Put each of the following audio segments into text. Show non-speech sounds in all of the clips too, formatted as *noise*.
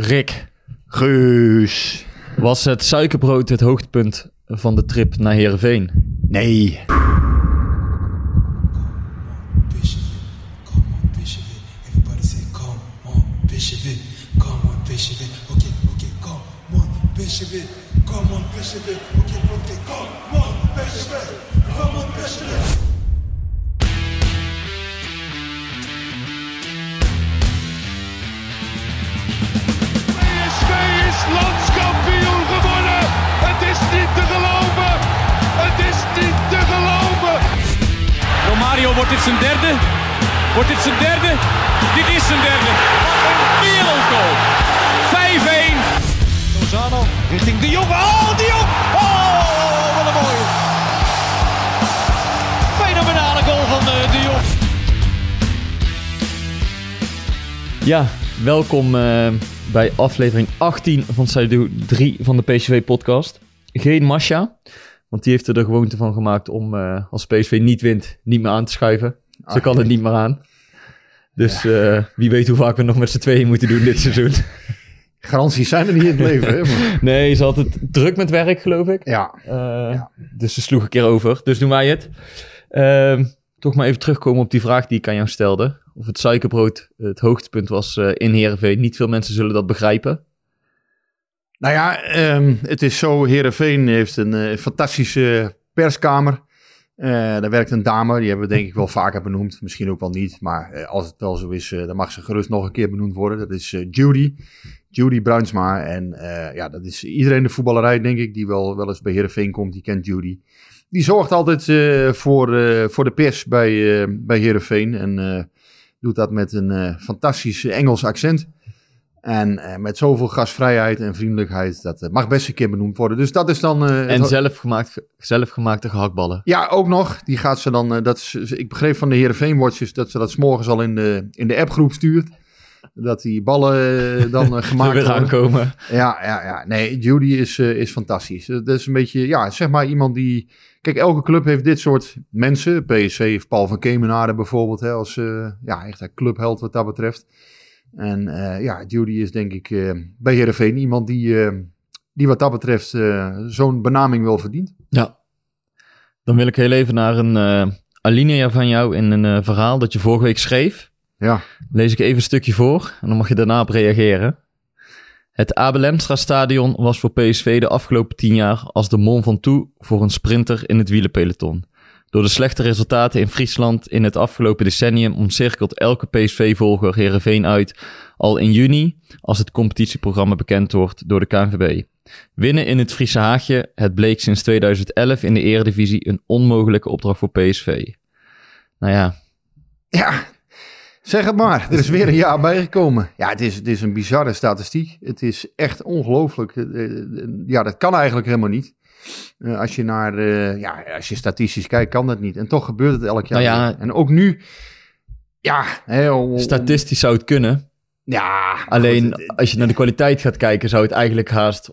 Rick, Geus. was het suikerbrood het hoogtepunt van de trip naar Heerenveen? Nee. Come on, Bishop dit zijn derde? Wordt dit zijn derde? Dit is zijn derde. Wat een wereldgoal. 5-1. Lozano richting de Jong. Oh, de. Oh, wat een mooie. Fenomenale goal van eh, de. Ja, welkom eh, bij aflevering 18 van seizoen 3 van de PSV-podcast. Geen Masha, want die heeft er de gewoonte van gemaakt om eh, als PSV niet wint, niet meer aan te schuiven. Ze kan het niet meer aan. Dus eh, wie weet hoe vaak we nog met z'n tweeën moeten doen dit seizoen. Garanties zijn er niet in het leven, hè? maar- *laughs* Nee, ze had het druk met werk, geloof ik. Ja. Eh, Dus ze sloeg een keer over. Dus doen wij het. Ehm, toch maar even terugkomen op die vraag die ik aan jou stelde. Of het suikerbrood het hoogtepunt was in Heerenveen. Niet veel mensen zullen dat begrijpen. Nou ja, ehm, het is zo. Herenveen heeft een eh, fantastische perskamer. Eh, daar werkt een dame, die hebben we denk ik wel vaker benoemd. Misschien ook wel niet, maar eh, als het wel zo is, dan mag ze gerust nog een keer benoemd worden. Dat is Judy, Judy Bruinsma. En ja, dat is iedereen in de voetballerij, denk ik, die wel, wel eens bij Herenveen komt, die kent Judy. Die zorgt altijd voor, voor de pers bij, bij Herenveen. En doet dat met een fantastisch Engels accent. En eh, met zoveel gastvrijheid en vriendelijkheid, dat eh, mag best een keer benoemd worden. Dus dat is dan... eh, En het- zelfgemaakt, zelfgemaakte gehaktballen. ja, ook nog. Die gaat ze dan. dat is, ik begreep van de Heerenveen Watchers dat ze dat 's morgens al in de, in de appgroep stuurt. Dat die ballen dan *laughs* gemaakt weer aankomen. Ja, ja, ja. Nee, Judy is, is fantastisch. Dat is een beetje, ja, zeg maar iemand die... Kijk, elke club heeft dit soort mensen. PSC heeft Paul van Kemenade bijvoorbeeld, hè, als ja, echt een clubheld wat dat betreft. En eh, ja, Judy is denk ik eh, bij Heerenveen iemand die, eh, die wat dat betreft zo'n benaming wel verdient. Ja. Dan wil ik heel even naar een alinea van jou in een verhaal dat je vorige week schreef. Ja, Lees ik even een stukje voor en dan mag je daarna op reageren. Het Abel Enstra stadion was voor PSV de afgelopen tien jaar als de Mont Ventoux voor een sprinter in het wielenpeloton. Door de slechte resultaten in Friesland in het afgelopen decennium omcirkelt elke PSV-volger Heerenveen uit al in juni als het competitieprogramma bekend wordt door de KNVB. Winnen in het Friese Haagje, het bleek sinds 2011 in de eredivisie een onmogelijke opdracht voor PSV. Nou ja, Ja, zeg het maar. Er is weer een jaar bijgekomen. Ja, het is, het is een bizarre statistiek. Het is echt ongelooflijk. Eh, eh, Ja, dat kan eigenlijk helemaal niet. Eh, Als je naar, eh, ja, als je statistisch kijkt, kan dat niet. En toch gebeurt het elk jaar. Nou ja, en ook nu, ja, hè, om- om- statistisch zou het kunnen. ja, Alleen goed, het- als je naar de kwaliteit gaat kijken, zou het eigenlijk haast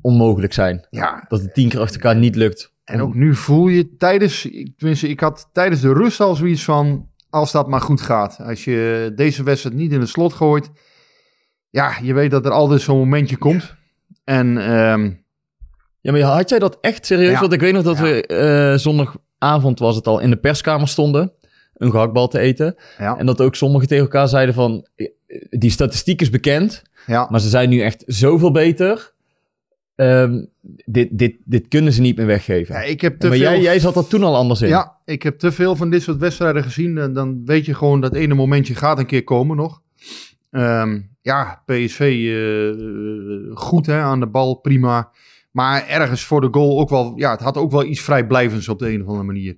onmogelijk zijn. ja, Dat het tien keer achter elkaar niet lukt. En ook nu voel je tijdens, tenminste, ik had tijdens de rust al zoiets van, als dat maar goed gaat. Als je deze wedstrijd niet in het slot gooit, ja, je weet dat er altijd zo'n momentje komt. En ehm, Ja, maar had jij dat echt serieus? Ja. Want ik weet nog dat Ja. we eh, zondagavond was het al in de perskamer stonden. Een gehaktbal te eten. ja, En dat ook sommigen tegen elkaar zeiden van... eh, Die statistiek is bekend, ja, maar ze zijn nu echt zoveel beter. Ehm, dit, dit, dit kunnen ze niet meer weggeven. Ja, ik heb te maar veel, jij, jij zat er toen al anders in. ja, ik heb te veel van dit soort wedstrijden gezien. En dan weet je gewoon dat ene momentje gaat een keer komen nog. Ehm, ja, PSV eh, goed hè, aan de bal, prima. Maar ergens voor de goal ook wel, ja, het had ook wel iets vrijblijvends op de een of andere manier.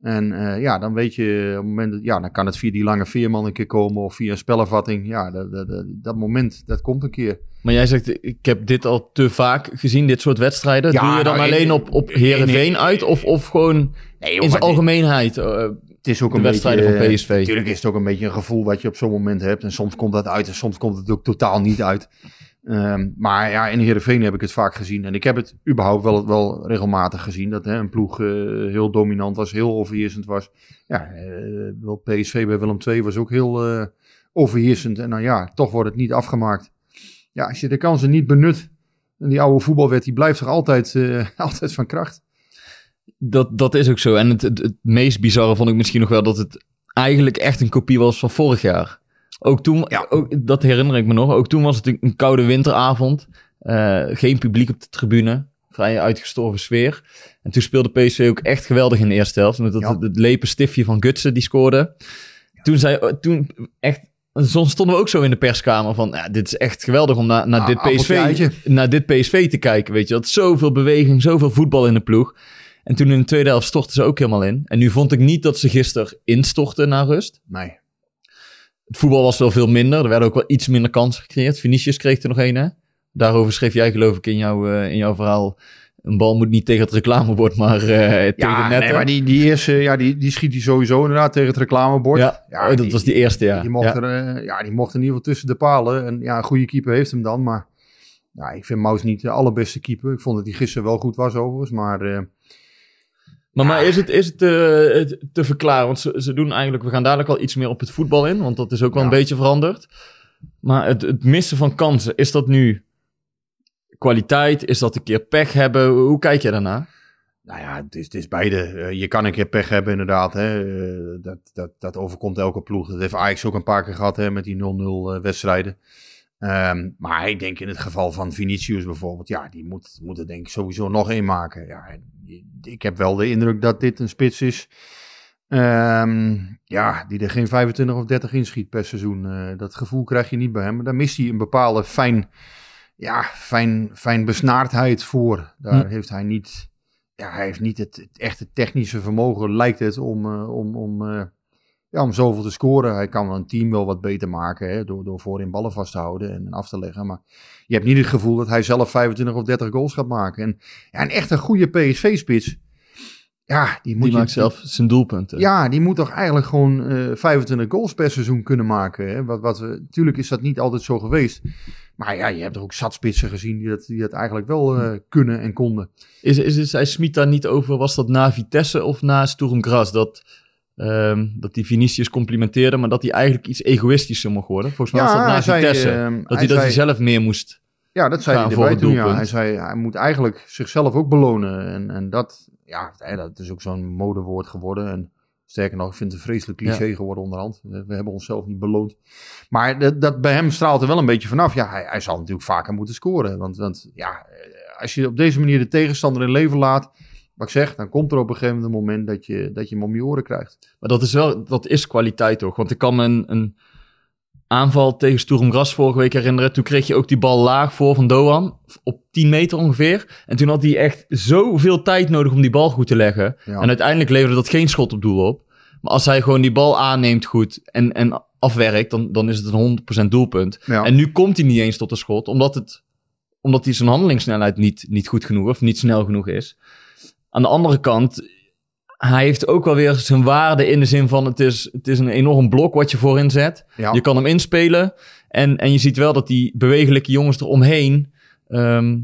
En eh, ja, dan weet je, op het moment, dat- ja, dan kan het via die lange veerman een keer komen of via een spelervatting. Ja, dat, dat, dat, moment, dat komt een keer. Maar jij zegt, ik heb dit al te vaak gezien, dit soort wedstrijden. Ja, Doe je dan nou, in- alleen op, op in- Heerenveen uit? Of, of gewoon Nee, in zijn algemeenheid? eh, Het is ook een wedstrijden beetje, van PSV. Natuurlijk is het ook een beetje een gevoel wat je op zo'n moment hebt. En soms komt dat uit en soms komt het ook totaal niet uit. Ehm, maar ja, in Heerenveen heb ik het vaak gezien. En ik heb het überhaupt wel, wel regelmatig gezien. Dat hè, een ploeg eh, heel dominant was, heel overheersend was. Ja, eh, wel PSV bij Willem II was ook heel eh, overheersend. En dan ja, toch wordt het niet afgemaakt. ja, als je de kansen niet benut, en die oude voetbalwet, die blijft toch altijd, *laughs* altijd van kracht. Dat, dat is ook zo. En het, het, het meest bizarre vond ik misschien nog wel dat het eigenlijk echt een kopie was van vorig jaar. Ook toen, Ja. ook, dat herinner ik me nog. Ook toen was het een, koude winteravond. Eh, geen publiek op de tribune. Vrij uitgestorven sfeer. En toen speelde PSV ook echt geweldig in de eerste helft. Met dat, Ja. het, het lepe stiftje van Gutsen die scoorde. Toen, zei, toen echt... Soms stonden we ook zo in de perskamer van... Ja, dit is echt geweldig om naar, naar, Ah, dit PSV, naar dit PSV te kijken. Weet je, dat zoveel beweging, zoveel voetbal in de ploeg. En toen in de tweede helft stortten ze ook helemaal in. En nu vond ik niet dat ze gisteren instortten naar rust. Nee. Het voetbal was wel veel minder. Er werden ook wel iets minder kansen gecreëerd. Vinicius kreeg er nog een, hè? Daarover schreef jij geloof ik in, jouw eh, in jouw verhaal. Een bal moet niet tegen het reclamebord, maar eh tegen Ja, net. nee, maar die, die eerste, ja, die, die schiet hij sowieso inderdaad tegen het reclamebord. Ja, oh, dat was die eerste, ja. Die mocht, Ja. Er, eh, ja, die mocht in ieder geval tussen de palen. En ja, een goede keeper heeft hem dan. Maar ja, ik vind Maus niet de allerbeste keeper. Ik vond dat hij gisteren wel goed was overigens. Maar Maar, maar is het, is het te, te verklaren? Want ze, ze doen eigenlijk... We gaan dadelijk al iets meer op het voetbal in. Want dat is ook wel Ja. een beetje veranderd. Maar het, het missen van kansen, is dat nu kwaliteit? Is dat een keer pech hebben? Hoe kijk je daarna? nou ja, het is, het is beide. Eh, je kan een keer pech hebben inderdaad. Hè. Eh, dat, dat, dat overkomt elke ploeg. Dat heeft Ajax ook een paar keer gehad hè, met die 0-0 eh, wedstrijden. Ehm, maar ik denk in het geval van Vinicius bijvoorbeeld, ja, die moet, moet er denk ik sowieso nog één maken. Ja, en ik heb wel de indruk dat dit een spits is. ehm, ja, die er geen 25 of 30 inschiet per seizoen. Eh, dat gevoel krijg je niet bij hem. Maar daar mist hij een bepaalde fijn, ja, fijn, fijn besnaardheid voor. Daar Hm. heeft hij niet, ja, hij heeft niet het, het echte technische vermogen, lijkt het, om, eh, om, om, eh, ja, om zoveel te scoren. Hij kan een team wel wat beter maken hè, door, door voorin ballen vast te houden en af te leggen. Maar je hebt niet het gevoel dat hij zelf 25 of 30 goals gaat maken. En ja, een echt een goede PSV-spits, ja, die moet Die je maakt zelf zijn doelpunten. ja, die moet toch eigenlijk gewoon eh 25 goals per seizoen kunnen maken. Hè? Wat, wat we, natuurlijk is dat niet altijd zo geweest. Maar ja, je hebt er ook zat spitsen gezien die dat, die dat eigenlijk wel eh, kunnen en konden. Is, is, is, daar niet over, was dat na Vitesse of na Sturm Graz? Dat, ehm, dat die Vinicius complimenteerde, maar dat hij eigenlijk iets egoïstischer mocht worden. Volgens mij was dat na Vitesse. ehm, dat hij, dat hij zelf meer moest. Ja, dat zei hij erbij toen. Ja. Hij zei, hij moet eigenlijk zichzelf ook belonen. En, en dat, ja, dat is ook zo'n modewoord geworden. En sterker nog, ik vind het een vreselijk cliché geworden onderhand. We, we hebben onszelf niet beloond. Maar dat, dat bij hem straalt er wel een beetje vanaf. Ja, hij, hij zal natuurlijk vaker moeten scoren. Want, want ja, eh, als je op deze manier de tegenstander in leven laat... Wat ik zeg, dan komt er op een gegeven moment een moment dat je, dat je hem om je oren krijgt. Maar dat is wel, dat is kwaliteit toch? Want ik kan me een, een aanval tegen Sturm Graz vorige week herinneren. Toen kreeg je ook die bal laag voor van Doan, op 10 meter ongeveer. En toen had hij echt zoveel tijd nodig om die bal goed te leggen. Ja. En uiteindelijk leverde dat geen schot op doel op. Maar als hij gewoon die bal aanneemt goed en, en afwerkt, dan, dan is het een 100% doelpunt. Ja. En nu komt hij niet eens tot een schot, omdat, het, omdat hij zijn handelingssnelheid niet, niet goed genoeg of niet snel genoeg is. Aan de andere kant, hij heeft ook wel weer zijn waarde in de zin van het is, het is een enorm blok wat je voorin zet. Ja. Je kan hem inspelen en, en je ziet wel dat die bewegelijke jongens eromheen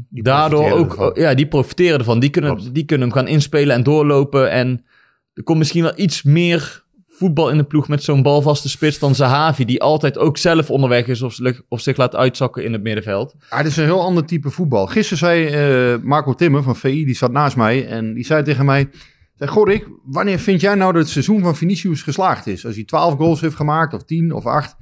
Die daardoor ook, ervan. ja, die profiteren ervan. Die kunnen, Klopt. die kunnen hem gaan inspelen en doorlopen en er komt misschien wel iets meer voetbal in de ploeg met zo'n balvaste spits dan Zahavi, die altijd ook zelf onderweg is of, zich- of zich laat uitzakken in het middenveld. Ja, het is een heel ander type voetbal. Gisteren zei eh, Marco Timmer van VI, die zat naast mij. En die zei tegen mij... Zei, Gorik, wanneer vind jij nou dat het seizoen van Vinicius geslaagd is? Als hij 12 goals heeft gemaakt, of 10 of 8.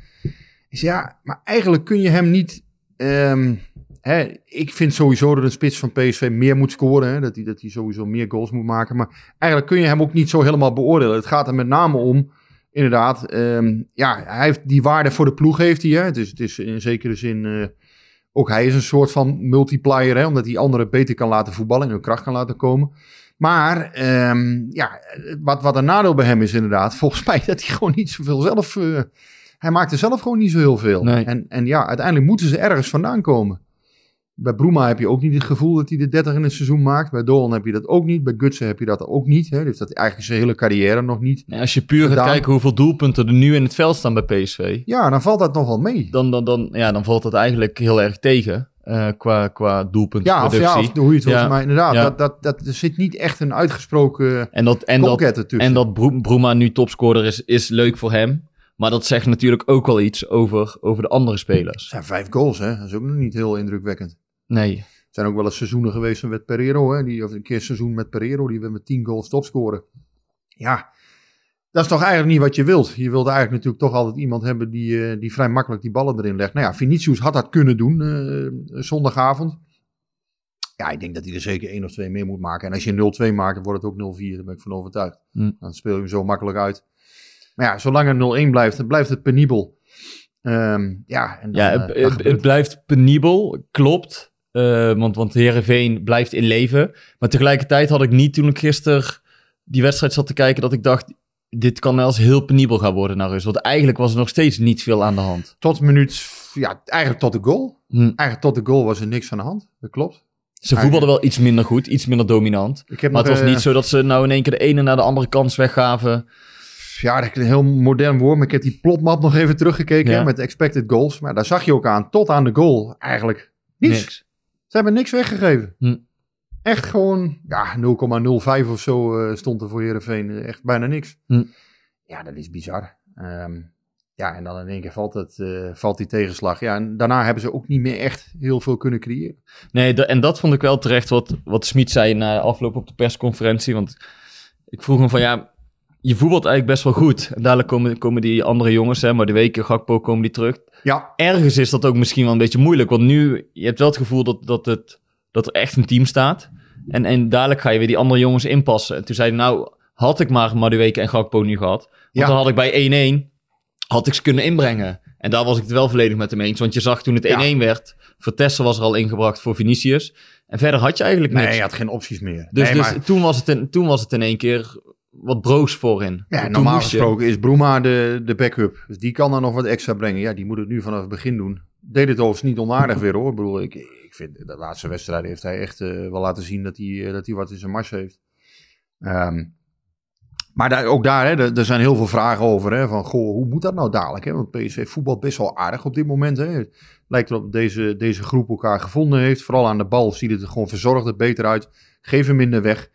Ik zei, ja, maar eigenlijk kun je hem niet... ehm, hè, ik vind sowieso dat een spits van PSV meer moet scoren. Hè, dat, hij, dat hij sowieso meer goals moet maken. Maar eigenlijk kun je hem ook niet zo helemaal beoordelen. Het gaat er met name om... Inderdaad, ehm, ja, hij heeft die waarde voor de ploeg heeft hij. Hè? Het, is, het is in zekere zin... eh, ook hij is een soort van multiplier, hè, omdat hij anderen beter kan laten voetballen en hun kracht kan laten komen. Maar ehm, ja, wat, wat een nadeel bij hem is inderdaad, *laughs* volgens mij dat hij gewoon niet zoveel zelf... eh, hij maakt er zelf gewoon niet zo heel veel. Nee. En, en ja, uiteindelijk moeten ze ergens vandaan komen. Bij Bruma heb je ook niet het gevoel dat hij de 30 in het seizoen maakt. Bij Dolan heb je dat ook niet. Bij Gutsen heb je dat ook niet. Hè. Heeft dat eigenlijk zijn hele carrière nog niet. Als je puur gaat kijken hoeveel doelpunten er nu in het veld staan bij PSV, Ja, dan valt dat nog wel mee. dan, dan, dan, ja, dan valt dat eigenlijk heel erg tegen eh, qua, qua Ja, of, doelpuntproductie. ja, of hoe je het. Ja. Maar inderdaad, Ja. dat, dat, dat, er zit niet echt een uitgesproken en dat, en dat, en dat Bruma nu topscorer is, is leuk voor hem. Maar dat zegt natuurlijk ook wel iets over, over de andere Het spelers. zijn vijf goals, hè. Dat is ook nog niet heel indrukwekkend. Nee, Er zijn ook wel eens seizoenen geweest met Pereiro, hè. Die, of een keer seizoen met Pereiro, die we met tien goals topscoren. Ja, dat is toch eigenlijk niet wat je wilt. Je wilt eigenlijk natuurlijk toch altijd iemand hebben die, eh, die vrij makkelijk die ballen erin legt. Nou ja, Vinicius had dat kunnen doen eh, zondagavond. Ja, ik denk dat hij er zeker één of twee meer moet maken. En als je 0-2 maakt, dan wordt het ook 0-4. Daar ben ik van overtuigd. Hm. Dan speel je hem zo makkelijk uit. Maar ja, zolang het 0-1 blijft, dan blijft het penibel. Ehm, ja, en dan, ja, eh, het, gebeurt. het blijft penibel, klopt. Eh, want, want Heerenveen blijft in leven. Maar tegelijkertijd had ik niet toen ik gisteren die wedstrijd zat te kijken... dat ik dacht, dit kan wel eens heel penibel gaan worden naar rust. Want eigenlijk was er nog steeds niet veel aan de hand. Tot minuut, ja, eigenlijk tot de goal. Hm. Eigenlijk tot de goal was er niks aan de hand. Dat klopt. Ze voetbalden wel iets minder goed, iets minder dominant. Maar het was eh, niet zo dat ze nou in één keer de ene naar de andere kans weggaven. Ja, dat is een heel modern woord, maar ik heb die plotmap nog even teruggekeken Ja. hè, met expected goals. Maar daar zag je ook aan, tot aan de goal eigenlijk niets. Niks. Ze hebben niks weggegeven. Hm. Echt gewoon, ja, 0,05 of zo eh, stond er voor Heerenveen. Eh, Echt bijna niks. Hm. Ja, dat is bizar. Ehm, ja, en dan in één keer valt, het, eh, valt die tegenslag. Ja, en daarna hebben ze ook niet meer echt heel veel kunnen creëren. Nee, en dat vond ik wel terecht wat, wat Smit zei na afloop op de persconferentie. Want ik vroeg hem van ja, je voetbalt eigenlijk best wel goed. En dadelijk komen, komen die andere jongens, hè, maar de weken Gakpo komen die terug. Ja, Ergens is dat ook misschien wel een beetje moeilijk. Want nu, je hebt wel het gevoel dat, dat, het, dat er echt een team staat. En, en dadelijk ga je weer die andere jongens inpassen. En toen zei hij nou, had ik maar Madueke en Gakpo nu gehad. Want Ja. dan had ik bij 1-1, had ik ze kunnen inbrengen. En daar was ik het wel volledig met hem eens. Want je zag toen het 1-1 Ja. werd, Vertessen was er al ingebracht voor Vinicius. En verder had je eigenlijk niks. nee, je had geen opties meer. dus nee, dus maar- toen, was het in, toen was het in één keer wat broos voorin. Ja, normaal je- gesproken is Bruma de, de backup. Dus die kan dan nog wat extra brengen. Ja, die moet het nu vanaf het begin doen. Deed het overigens niet onaardig weer hoor. Ik bedoel, ik, ik vind de laatste wedstrijd heeft hij echt eh, wel laten zien dat hij, eh, dat hij wat in zijn mars heeft. Ehm, maar daar, ook daar, hè, er, zijn heel veel vragen over. Hè, van, goh, hoe moet dat nou dadelijk? Hè? Want PSV voetbalt best wel aardig op dit moment. Hè? Het lijkt erop dat deze, deze groep elkaar gevonden heeft. Vooral aan de bal ziet het er gewoon verzorgd er beter uit. Geef hem minder weg.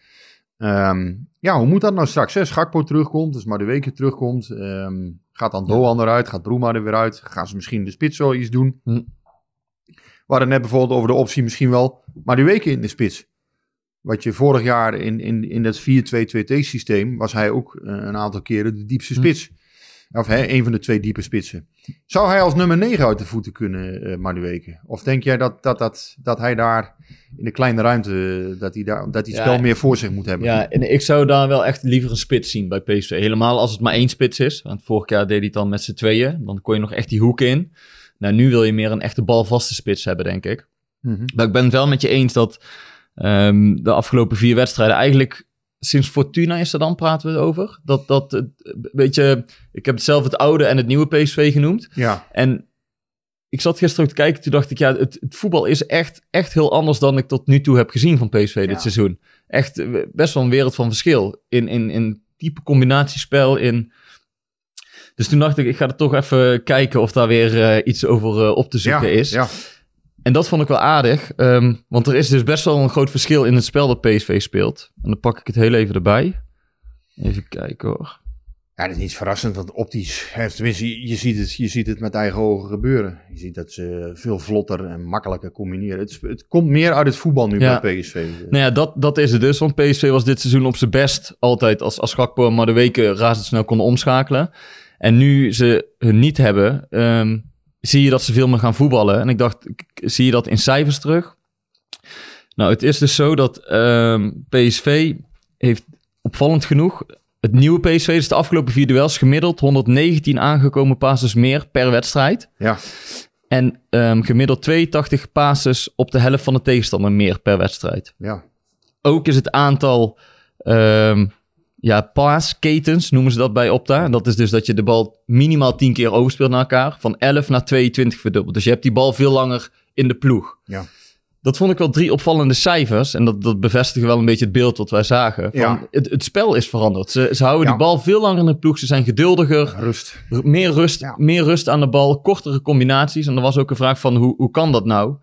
Ehm, ja, hoe moet dat nou straks? Hè? Schakpo terugkomt, dus maar de weken terugkomt. Ehm, gaat dan Doan eruit? Gaat Broema er weer uit? Gaan ze misschien de spits wel iets doen? Hm. We hadden net bijvoorbeeld over de optie misschien wel maar de weken in de spits. Wat je vorig jaar in, in, in dat 4-2-2-T systeem was hij ook eh, een aantal keren de diepste Hm. Of hè, een van de twee diepe spitsen. Zou hij als nummer 9 uit de voeten kunnen, eh Madueke? Of denk jij dat, dat, dat, dat hij daar in de kleine ruimte, dat hij, daar, dat hij het Ja, spel meer voor zich moet hebben? Ja, en ik zou daar wel echt liever een spits zien bij PSV. Helemaal als het maar één spits is. Want vorig jaar deed hij het dan met z'n tweeën. Dan kon je nog echt die hoek in. Nou, nu wil je meer een echte balvaste spits hebben, denk ik. Mhm. Maar ik ben het wel met je eens dat ehm, de afgelopen vier wedstrijden eigenlijk... Sinds Fortuna is er dan, praten we het over. Dat, dat, het, weet je, ik heb het zelf het oude en het nieuwe PSV genoemd. Ja, En ik zat gisteren ook te kijken, toen dacht ik, ja, het, het voetbal is echt, echt heel anders dan ik tot nu toe heb gezien van PSV dit seizoen. Echt eh, best wel een wereld van verschil. In, in, in type combinatiespel, in... Dus toen dacht ik, ik ga er toch even kijken of daar weer eh, iets over eh, op te ja, zoeken is. ja. En dat vond ik wel aardig, ehm, want er is dus best wel een groot verschil in het spel dat PSV speelt. En dan pak ik het heel even erbij. Even kijken hoor. Ja, dat is niet verrassend, want optisch, tenminste, je, ziet het, je ziet het met eigen ogen gebeuren. Je ziet dat ze veel vlotter en makkelijker combineren. Het, het komt meer uit het voetbal nu Ja. bij PSV. Nou ja, dat, dat is het dus. Want PSV was dit seizoen op zijn best altijd als, als Gakpo en Madueke razendsnel konden omschakelen. En nu ze hun niet hebben, ehm, zie je dat ze veel meer gaan voetballen. En ik dacht, zie je dat in cijfers terug? Nou, het is dus zo dat ehm, PSV heeft opvallend genoeg... Het nieuwe PSV, dus de afgelopen vier duels, gemiddeld 119 aangekomen passes meer per wedstrijd. Ja, En ehm, gemiddeld 82 passes op de helft van de tegenstander meer per wedstrijd. ja. Ook is het aantal ehm ja, paasketens, noemen ze dat bij Opta. En dat is dus dat je de bal minimaal 10 keer overspeelt naar elkaar. Van 11 naar 22 verdubbeld. Dus je hebt die bal veel langer in de ploeg. Ja. Dat vond ik wel drie opvallende cijfers. En dat, dat bevestigen wel een beetje het beeld wat wij zagen. Van Ja. het, het spel is veranderd. Ze, ze houden Ja. die bal veel langer in de ploeg. Ze zijn geduldiger. Rust. Meer rust, Ja. meer rust aan de bal, kortere combinaties. En er was ook een vraag van hoe, hoe kan dat nou?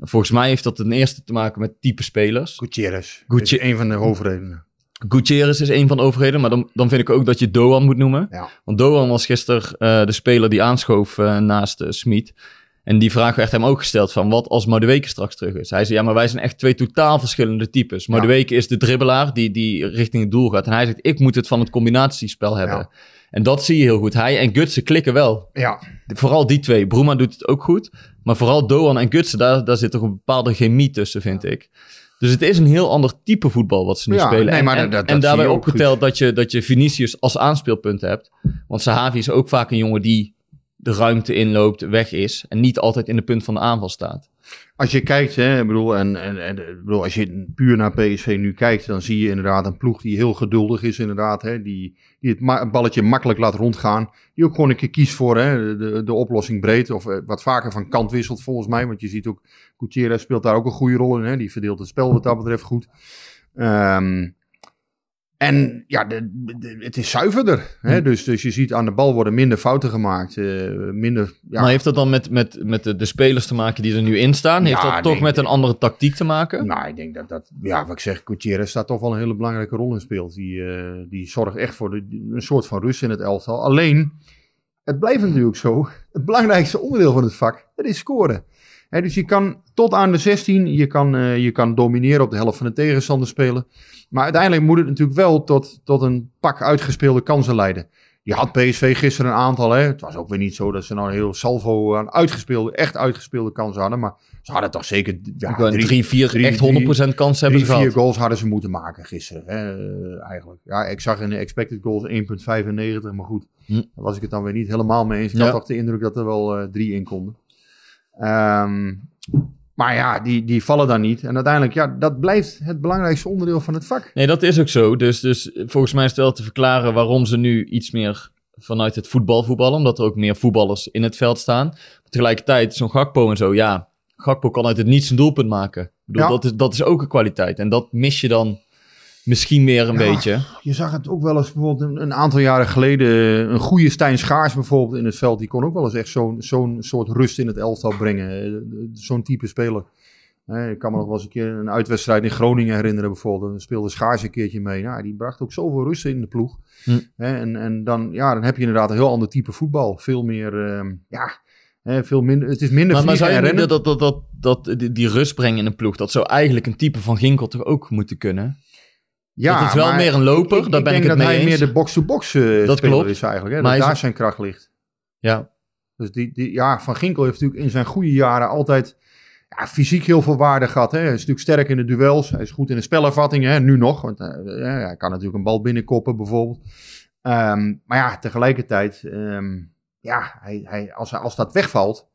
Volgens mij heeft dat ten eerste te maken met type spelers. Gutierrez. Guti- Is een van de hoofdredenen. Gutierrez is een van de overheden, maar dan, dan vind ik ook dat je Doan moet noemen. Ja. Want Doan was gisteren eh, de speler die aanschoof eh, naast eh, Smit. En die vraag werd hem ook gesteld van wat als Madueke straks terug is. Hij zei ja, maar wij zijn echt twee totaal verschillende types. Madueke is de dribbelaar die, die richting het doel gaat. En hij zegt ik moet het van het combinatiespel hebben. Ja. En dat zie je heel goed. Hij en Gutsen klikken wel. Ja, Vooral die twee. Bruma doet het ook goed. Maar vooral Doan en Gutsen, daar, daar zit toch een bepaalde chemie tussen, vind ik. Dus het is een heel ander type voetbal wat ze nu Ja, spelen. nee, en, maar en, dat- dat en zie daarbij opgeteld dat je, dat je Vinicius als aanspeelpunt hebt. Want Sahavi is ook vaak een jongen die de ruimte inloopt, weg is. En niet altijd in de punt van de aanval staat. Als je kijkt, hè, bedoel, en, en, en, bedoel, als je puur naar PSV nu kijkt, dan zie je inderdaad een ploeg die heel geduldig is, inderdaad. Hè, die, die het balletje makkelijk laat rondgaan. Die ook gewoon een keer kiest voor hè, de, de oplossing breed. Of eh, wat vaker van kant wisselt, volgens mij. Want je ziet ook, Gutierrez speelt daar ook een goede rol in. Hè, die verdeelt het spel wat dat betreft goed. Ehm, en ja, de, de- het is zuiverder. Hè? Dus, dus je ziet aan de bal worden minder fouten gemaakt. eh, minder, ja, Maar heeft dat dan met, met, met de, de spelers te maken die er nu in staan? Heeft Ja, dat toch met een andere tactiek te maken? Nou, ik denk dat dat, ja, wat ik zeg, Gutierrez staat toch wel een hele belangrijke rol in speelt. Die, eh, die zorgt echt voor de, een soort van rust in het elftal. Alleen, het blijft natuurlijk zo, het belangrijkste onderdeel van het vak, dat is scoren. Dus je kan tot aan de 16, je kan, eh, je kan domineren op de helft van de tegenstander spelen. Maar uiteindelijk moet het natuurlijk wel tot, tot een pak uitgespeelde kansen leiden. Je had PSV gisteren een aantal. Hè. Het was ook weer niet zo dat ze nou een heel salvo aan uitgespeelde, echt uitgespeelde kansen hadden. Maar ze hadden toch zeker ja, drie, drie, vier, drie- echt drie- 100% kans hebben Drie, ze vier gehad. goals hadden ze moeten maken gisteren. Hè, eigenlijk. Ja, ik zag in de expected goals 1,95. Maar goed, Hm. daar was ik het dan weer niet helemaal mee eens. Ik Ja. had toch de indruk dat er wel eh, drie in konden. Ehm, maar ja, die, die vallen dan niet. En uiteindelijk, ja, dat blijft het belangrijkste onderdeel van het vak. Nee, dat is ook zo. Dus, dus volgens mij is het wel te verklaren waarom ze nu iets meer vanuit het voetbal voetballen. Omdat er ook meer voetballers in het veld staan. Maar tegelijkertijd, zo'n Gakpo en zo, ja. Gakpo kan uit het niets een doelpunt maken. Ik bedoel, Ja. dat, is, dat is ook een kwaliteit. En dat mis je dan misschien meer een Ja. beetje. Je zag het ook wel eens bijvoorbeeld een, een aantal jaren geleden. Een goede Stijn Schaars bijvoorbeeld in het veld. Die kon ook wel eens echt zo'n zo'n soort rust in het elftal brengen. Eh, Zo'n type speler. Eh, Ik kan me nog wel eens een keer een uitwedstrijd in Groningen herinneren bijvoorbeeld. Dan speelde Schaars een keertje mee. Nou, die bracht ook zoveel rust in de ploeg. Hm. Eh, En, en dan, ja, dan heb je inderdaad een heel ander type voetbal. Veel meer, ehm, ja, eh, veel minder. Het is minder Maar, maar zou je rennen. dat, dat, dat, dat die, die rust brengen in een ploeg, dat zou eigenlijk een type van Ginkel toch ook moeten kunnen? Ja, het is wel meer een loper, daar ben ik denk het dat mee hij eens. meer de box-to-box eh, speler klopt. is eigenlijk. Hè? Dat hij daar is- zijn kracht ligt. Ja, Dus die, die, ja, Van Ginkel heeft natuurlijk in zijn goede jaren altijd ja, fysiek heel veel waarde gehad. Hè. Hij is natuurlijk sterk in de duels. Hij is goed in de spelervatting, hè. nu nog. Want eh, ja, hij kan natuurlijk een bal binnenkoppen bijvoorbeeld. Ehm, maar ja, tegelijkertijd, ehm, ja, hij, hij, als, hij- als dat wegvalt...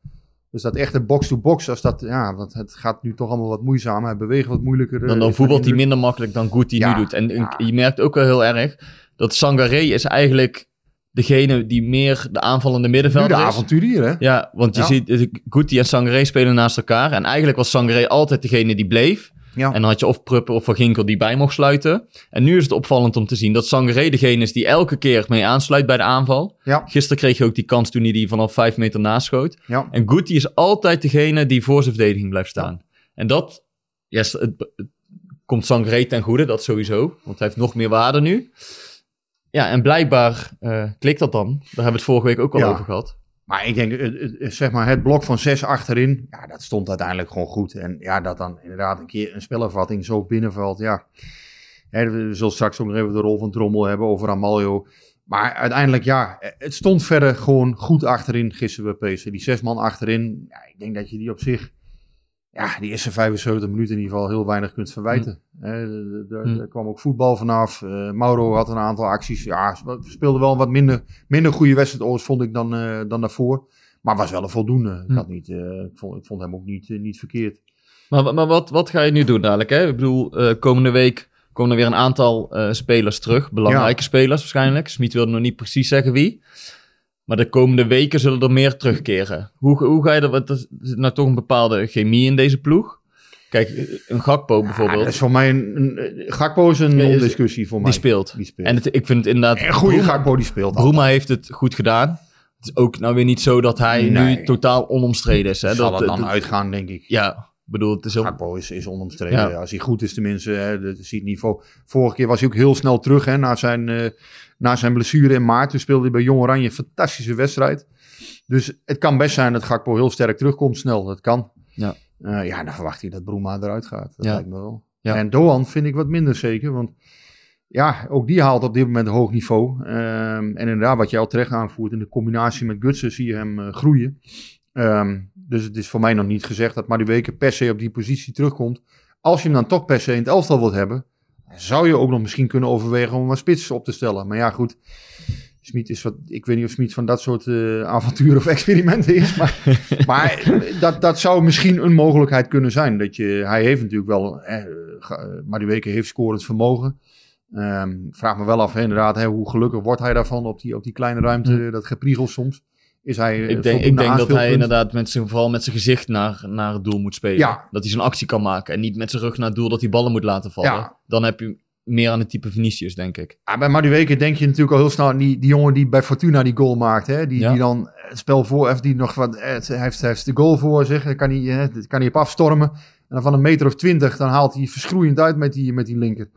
Dus dat echte box-to-box, als dat, ja, want het gaat nu toch allemaal wat moeizamer. Hij beweegt wat moeilijker. eh, dan, dan is voetbalt hij minder makkelijk dan Ja, nu doet. En, ja. je merkt ook wel heel erg dat Sangaré is eigenlijk degene die meer de aanvallende Nu middenvelder de is. avonturier, hè? Ja, want je Ja. ziet, eh, Guti en Sangaré spelen naast elkaar. En eigenlijk was Sangaré altijd degene die bleef. Ja. En dan had je of Pruppen of Van Ginkel die bij mocht sluiten. En nu is het opvallend om te zien dat Sangaré degene is die elke keer mee aansluit bij de aanval. Ja. Gisteren kreeg je ook die kans toen hij die vanaf vijf meter naschoot. Ja. En Guti is altijd degene die voor zijn verdediging blijft staan. En dat yes, het, het komt Sangaré ten goede, dat sowieso. Want hij heeft nog meer waarde nu. Ja, en blijkbaar eh, klikt dat dan. Daar hebben we het vorige week ook al over gehad. Maar ik denk, zeg maar, het blok van zes achterin, ja, dat stond uiteindelijk gewoon goed. En ja, dat dan inderdaad een keer een spelervatting zo binnenvalt, ja. We zullen straks ook nog even de rol van Trommel hebben over Amalio. Maar uiteindelijk, ja, het stond verder gewoon goed achterin gisteren bij PSV. Die zes man achterin, ik denk dat je die op zich, ja, die eerste 75 minuten in ieder geval heel weinig kunt verwijten. Hè, er- er kwam ook voetbal vanaf. Eh, Mauro had een aantal acties. Ja, speelde wel een wat minder, minder goede wedstrijd, overigens, vond ik, dan, eh, dan daarvoor. Maar was wel een voldoende. Ik, Hm. had niet, eh, ik, vond, ik vond hem ook niet, niet verkeerd. Maar, maar wat, wat ga je nu doen dadelijk? Hè? Ik bedoel, komende week komen er weer een aantal spelers terug. Belangrijke spelers waarschijnlijk. Smit wilde nog niet precies zeggen wie. Maar de komende weken zullen er meer terugkeren. Hoe, hoe ga je er... Want er zit nou toch een bepaalde chemie in deze ploeg. Kijk, een Gakpo Ja, bijvoorbeeld, dat is voor mij een, een, Gakpo is een Nee, is- non-discussie voor mij. die speelt. Die speelt. En het, ik vind het inderdaad... een goede Gakpo die speelt. Bruma heeft het goed gedaan. Het is ook nou weer niet zo dat hij Nee. nu totaal onomstreden is. Hè? Zal dat, er dan dat- uitgaan, denk ik. Ja, bedoel, het is. Gakpo is, is onomstreden. Ja. Als hij goed is tenminste, hè, dat is het niveau. Vorige keer was hij ook heel snel terug hè, na, zijn, eh, na zijn blessure in maart. Toen speelde hij bij Jong Oranje een fantastische wedstrijd. Dus het kan best zijn dat Gakpo heel sterk terugkomt snel. Dat kan. Ja. Eh, ja, dan verwacht hij dat Broema eruit gaat. Dat Ja. lijkt me wel. Ja. En Doan vind ik wat minder zeker. Want ja, ook die haalt op dit moment een hoog niveau. Ehm, en inderdaad, wat jij al terecht aanvoert, in de combinatie met Gutsen zie je hem eh, groeien. Ehm, dus het is voor mij nog niet gezegd dat Madueke per se op die positie terugkomt. Als je hem dan toch per se in het elftal wilt hebben, zou je ook nog misschien kunnen overwegen om een spits op te stellen. Maar ja, goed. Smit is wat, ik weet niet of Smit van dat soort eh, avonturen of experimenten is. Maar, *laughs* maar dat, dat zou misschien een mogelijkheid kunnen zijn. Dat je, hij heeft natuurlijk wel, eh, Madueke heeft scorend vermogen. Ehm, vraag me wel af, hè, inderdaad, hè, hoe gelukkig wordt hij daarvan op die, op die kleine ruimte, dat gepriegel soms. Is hij, eh, Ik denk, ik denk dat hij inderdaad met zijn, vooral met zijn gezicht naar, naar het doel moet spelen. Ja. Dat hij zijn actie kan maken. En niet met zijn rug naar het doel dat hij ballen moet laten vallen. Ja. Dan heb je meer aan het type Vinicius, denk ik. Ja, bij Madueke denk je natuurlijk al heel snel aan die, die jongen die bij Fortuna die goal maakt. Hè? Die, Ja. die dan het spel voor heeft, die nog wat, eh, heeft, heeft de goal voor zich. Daar kan hij, hè, kan hij op afstormen. En dan van een meter of twintig, dan haalt hij verschroeiend uit met die, met die linker.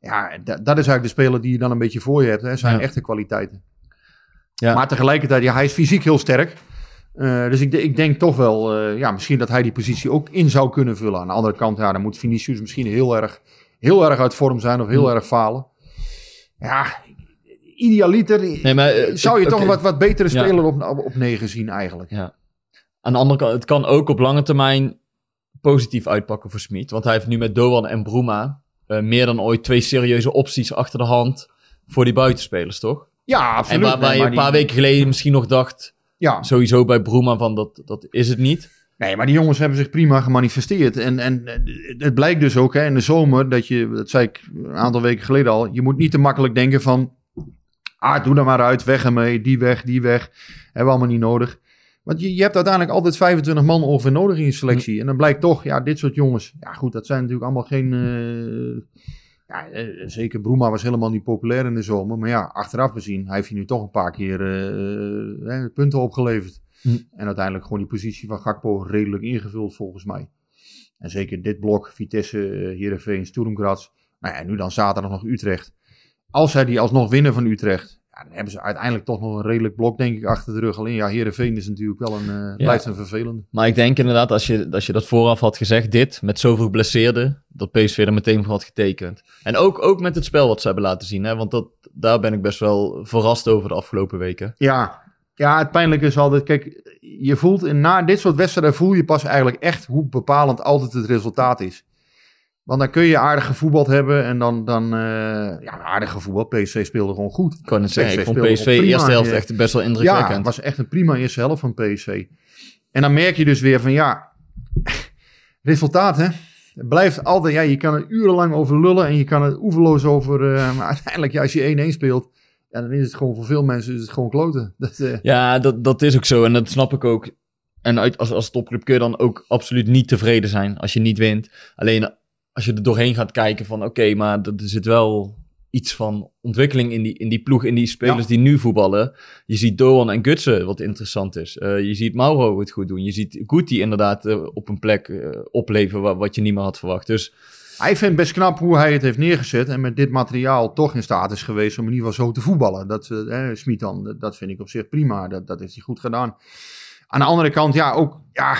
Ja, da- dat is eigenlijk de speler die je dan een beetje voor je hebt. Hè? Zijn Ja. echte kwaliteiten. Ja. Maar tegelijkertijd, ja, hij is fysiek heel sterk. Eh, dus ik, ik denk toch wel, eh, ja, misschien dat hij die positie ook in zou kunnen vullen. Aan de andere kant, ja, dan moet Vinicius misschien heel erg, heel erg uit vorm zijn of heel Hm. erg falen. Ja, idealiter Nee, maar, eh, zou je toch wat, wat betere speler op, op, op 9 zien eigenlijk. Ja. Aan de andere kant, het kan ook op lange termijn positief uitpakken voor Smit. Want hij heeft nu met Doan en Bruma eh, meer dan ooit twee serieuze opties achter de hand voor die buitenspelers, toch? Ja, En absoluut. waar, waar Nee, je een paar die- weken geleden misschien nog dacht, Ja, sowieso bij Bruma van dat, dat is het niet. nee, maar die jongens hebben zich prima gemanifesteerd. En, en het blijkt dus ook hè, in de zomer, dat je, dat zei ik een aantal weken geleden al, je moet niet te makkelijk denken van, ah, doe er maar uit, weg ermee, die weg, die weg. Hebben we allemaal niet nodig. Want je, je hebt uiteindelijk altijd 25 man ongeveer nodig in je selectie. En dan blijkt toch, ja, dit soort jongens, ja goed, dat zijn natuurlijk allemaal geen... eh, ja, eh, zeker Broema was helemaal niet populair in de zomer. Maar ja, achteraf gezien, hij heeft hier nu toch een paar keer eh, eh, punten opgeleverd. Hm. En uiteindelijk gewoon die positie van Gakpo redelijk ingevuld volgens mij. En zeker dit blok, Vitesse, eh, Heerenveen, Sturm Graz. Nou ja, en nu dan zaterdag nog Utrecht. Als zij die alsnog winnen van Utrecht, ja, dan hebben ze uiteindelijk toch nog een redelijk blok, denk ik, achter de rug. Alleen ja, Heerenveen is natuurlijk wel een, eh, blijft een vervelende. Maar ik denk inderdaad, als je, als je dat vooraf had gezegd, dit, met zoveel geblesseerden, dat PSV er meteen voor had getekend. En ook, ook met het spel wat ze hebben laten zien, hè, want dat, daar ben ik best wel verrast over de afgelopen weken. Ja, ja, het pijnlijke is altijd, kijk, je voelt in, na dit soort wedstrijden voel je pas eigenlijk echt hoe bepalend altijd het resultaat is. Want dan kun je aardig gevoetbald hebben en dan, dan eh, ja, aardig gevoetbald. PSV speelde gewoon goed. Ik kan het zeggen, ik vond PSV prima, eerste helft ja. echt best wel Ja, indrukwekkend. het was echt een prima eerste helft van PSV. En dan merk je dus weer van ja, *laughs* resultaat hè. Het blijft altijd, ja, je kan er urenlang over lullen en je kan er oeverloos over, eh, *laughs* maar uiteindelijk ja, als je 1-1 speelt, ja, dan is het gewoon voor veel mensen is het gewoon kloten. *laughs* Dat, eh, Ja, dat, dat is ook zo en dat snap ik ook. En uit, als, als topclub kun je dan ook absoluut niet tevreden zijn als je niet wint. Alleen als je er doorheen gaat kijken van oké, maar er er zit wel iets van ontwikkeling in die, in die ploeg, in die spelers Ja. die nu voetballen. Je ziet Doan en Gutsen, wat interessant is. Eh, je ziet Mauro het goed doen. Je ziet Guti inderdaad eh, op een plek eh, opleven wa- wat je niet meer had verwacht. Dus Hij vindt best knap hoe hij het heeft neergezet. En met dit materiaal toch in staat is geweest om in ieder geval zo te voetballen. Dat, eh, Smit dan, dat, dat vind ik op zich prima. Dat, dat heeft hij goed gedaan. Aan de andere kant, ja, ook, ja.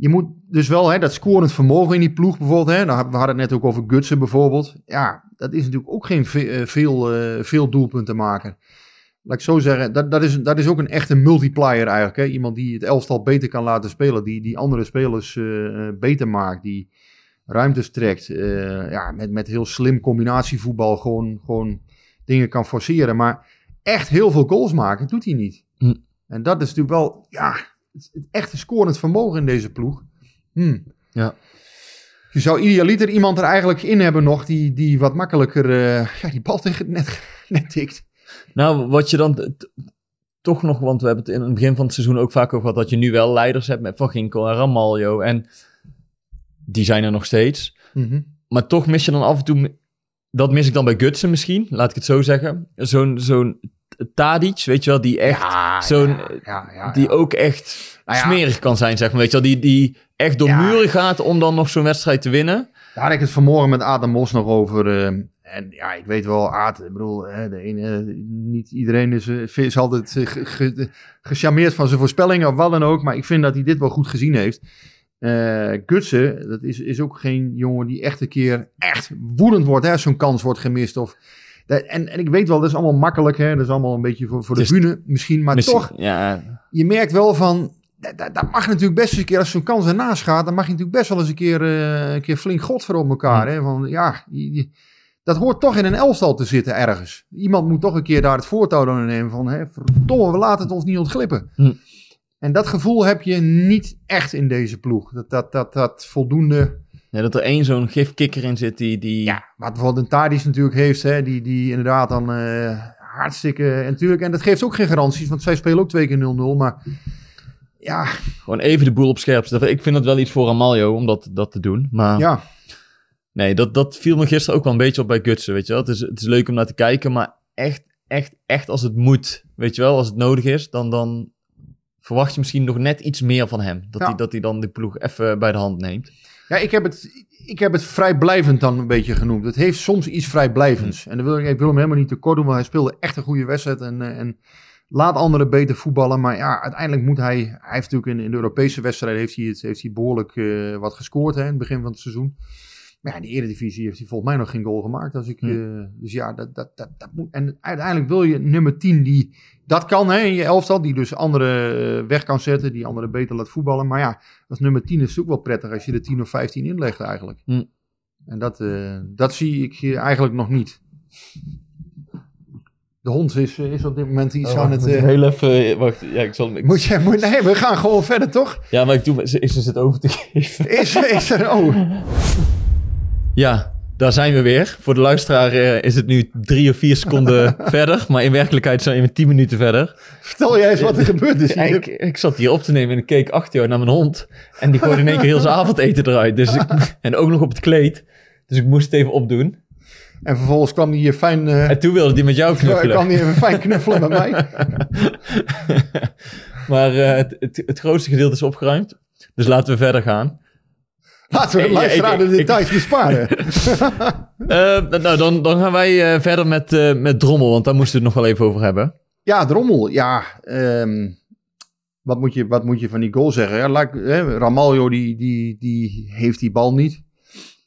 Je moet dus wel, hè, dat scorend vermogen in die ploeg bijvoorbeeld. Hè, nou, we hadden het net ook over Gutsen bijvoorbeeld. Ja, dat is natuurlijk ook geen ve- eh, veel, eh, veel doelpunten maken. Laat ik zo zeggen, dat, dat, is, dat is ook een echte multiplier eigenlijk. Hè? Iemand die het elftal beter kan laten spelen. Die, die andere spelers eh, beter maakt. Die ruimtes trekt. ja, met, met heel slim combinatievoetbal gewoon, gewoon dingen kan forceren. Maar echt heel veel goals maken doet hij niet. Hm. En dat is natuurlijk wel ja, het, echte scorend vermogen in deze ploeg. Hm. Ja. Je zou idealiter iemand er eigenlijk in hebben nog die, die wat makkelijker eh, ja, die bal tegen het net, *laughs* net tikt. Nou, wat je dan toch nog, want we hebben het in het begin van het seizoen ook vaak over gehad, dat je nu wel leiders hebt met Van Ginkel en Ramaljo. En die zijn er nog steeds. Mhm. Maar toch mis je dan af en toe, dat mis ik dan bij Gutsen misschien, laat ik het zo zeggen. Zo'n zo'n Tadic, weet je wel, die echt, Ja, zo'n, ja, ja, die ook echt Nou smerig kan zijn, zeg maar. Weet je wel, die, die echt door muren gaat om dan nog zo'n wedstrijd te winnen. Daar had ik het vanmorgen met Adam Mos nog over. eh, en ja, ik weet wel, Aad, ik bedoel, hè, de ene, niet iedereen is, eh, is altijd eh, ge- ge- gecharmeerd van zijn voorspellingen of wat dan ook. Maar ik vind dat hij dit wel goed gezien heeft. Eh Gutsen, dat is, is ook geen jongen die echt een keer echt woedend wordt. hè, Zo'n kans wordt gemist. Of, en, en ik weet wel, dat is allemaal makkelijk. Hè? Dat is allemaal een beetje voor, voor de bühne misschien. Maar Misschien- toch, Ja, je merkt wel van. Dat, dat, dat mag natuurlijk best eens een keer, als zo'n kans ernaast gaat, dan mag je natuurlijk best wel eens een keer, eh, een keer flink god voor op elkaar. Hè? Van, ja, je- je- dat hoort toch in een elftal te zitten ergens. Iemand moet toch een keer daar het voortouw dan nemen van, hè, verdomme, we laten het ons niet ontglippen. Hm. En dat gevoel heb je niet echt in deze ploeg. Dat, dat, dat, dat voldoende, ja, dat er één zo'n gifkikker in zit die... die ja, wat bijvoorbeeld een Tadic natuurlijk heeft, hè, die, die inderdaad dan eh, hartstikke, en natuurlijk, en dat geeft ook geen garanties, want zij spelen ook twee keer 0-0, maar ja, Gewoon even de boel op scherp zetten. Ik vind dat wel iets voor Amaljo om dat, dat te doen. Maar ja. nee, dat, dat viel me gisteren ook wel een beetje op bij Gutsen, weet je wel. Het is, het is leuk om naar te kijken, maar echt, echt, echt als het moet, weet je wel, als het nodig is, dan, dan verwacht je misschien nog net iets meer van hem. Dat, Ja. hij, dat hij dan de ploeg even bij de hand neemt. Ja, ik heb, het, ik heb het vrijblijvend dan een beetje genoemd. Het heeft soms iets vrijblijvends. En dan wil ik, ik wil hem helemaal niet tekort doen, want hij speelde echt een goede wedstrijd. En, eh, en laat anderen beter voetballen. Maar ja, uiteindelijk moet hij... Hij heeft natuurlijk in, de Europese wedstrijden heeft hij, het, heeft hij behoorlijk eh, wat gescoord hè, in het begin van het seizoen. Maar ja, in de Eredivisie heeft hij volgens mij nog geen goal gemaakt. Als ik, eh, dus ja, dat, dat, dat, dat moet... En uiteindelijk wil je nummer 10 die... Dat kan hè, in je elftal, die dus anderen eh, weg kan zetten, die anderen beter laat voetballen. Maar ja, als nummer 10 is het ook wel prettig als je er 10 of 15 inlegt eigenlijk. Hm. En dat, eh, dat zie ik eigenlijk nog niet. De hond is, is op dit moment iets aan het... eh, Heel even, wacht, ja, ik zal... ik- moet je, moet, nee, we gaan gewoon verder, toch? Ja, maar ik doe, ze, ze zit over te *laughs* geven. Is, is er... Oh, Ja, daar zijn we weer. Voor de luisteraar eh, is het nu drie of vier seconden *laughs* verder. Maar in werkelijkheid zijn we tien minuten verder. vertel jij eens wat er gebeurd is hier. ik, ik zat hier op te nemen en ik keek achter jou naar mijn hond. En die gooide in één keer heel zijn avondeten eruit. Dus ik, *laughs* en ook nog op het kleed. Dus ik moest het even opdoen. En vervolgens kwam hij hier fijn... eh, En toen wilde hij met jou knuffelen. kwam hij even fijn knuffelen met mij. *laughs* maar eh, het, het, het grootste gedeelte is opgeruimd. Dus laten we verder gaan. Laten we de ik- luisteraar de ik- details besparen. *laughs* Eh, nou, dan, dan gaan wij eh, verder met, eh, met Drommel. Want daar moesten we het nog wel even over hebben. Ja, Drommel. Ja, ehm, wat, moet je, wat moet je van die goal zeggen? Ja, Ramaljo die, die, die heeft die bal niet.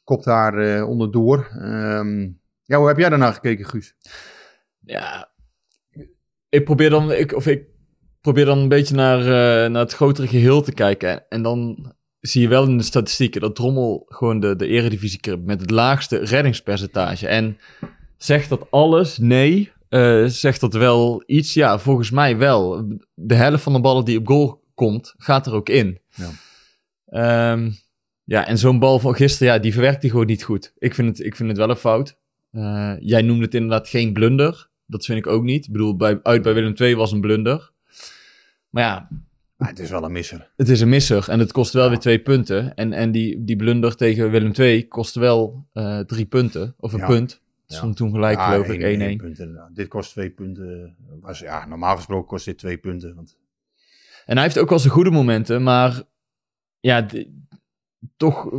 Kopt daar onderdoor. Ehm, ja, hoe heb jij daarna gekeken, Guus? Ja, ik probeer dan, ik, of ik probeer dan een beetje naar, naar het grotere geheel te kijken. En dan zie je wel in de statistieken dat Drommel gewoon de, de eredivisie met het laagste reddingspercentage. En zegt dat alles? Nee. Eh, zegt dat wel iets? Ja, volgens mij wel. De helft van de ballen die op goal komt, gaat er ook in. Ja. Ehm, ja, en zo'n bal van gisteren, ja, die verwerkt hij gewoon niet goed. Ik vind het, ik vind het wel een fout. Eh, jij noemde het inderdaad geen blunder. Dat vind ik ook niet. Ik bedoel, bij, uit bij Willem II was een blunder. Maar ja, Het is wel een misser. het is een misser en het kost wel weer twee punten. En, en die, die blunder tegen Willem II kostte wel eh, drie punten, of een Ja. punt. Stond toen gelijk, geloof ik, 1-1. één- één punt inderdaad. Dit kost twee punten. Was, ja, normaal gesproken kost dit twee punten. Want En hij heeft ook wel zijn goede momenten, maar ja, toch, eh,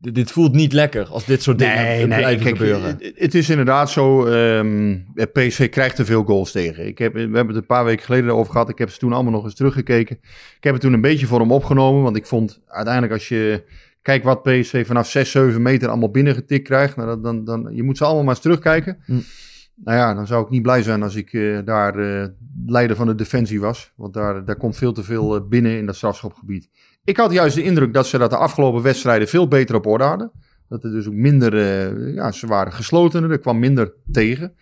dit voelt niet lekker als dit soort dingen blijven kijk, gebeuren. Het, is inderdaad zo. ehm PSV krijgt te veel goals tegen. Ik heb, we hebben het een paar weken geleden over gehad. Ik heb ze toen allemaal nog eens teruggekeken. Ik heb het toen een beetje voor hem opgenomen. Want ik vond uiteindelijk als je kijkt wat PSV vanaf 6, 7 meter allemaal binnengetikt krijgt. Nou, dan, dan, dan, je moet ze allemaal maar eens terugkijken. Hm. Nou ja, dan zou ik niet blij zijn als ik eh, daar eh, leider van de defensie was. Want daar, daar komt veel te veel eh, binnen in dat strafschopgebied. Ik had juist de indruk dat ze dat de afgelopen wedstrijden veel beter op orde hadden. Dat er dus ook minder, eh, ja, ze waren gesloten, er kwam minder tegen.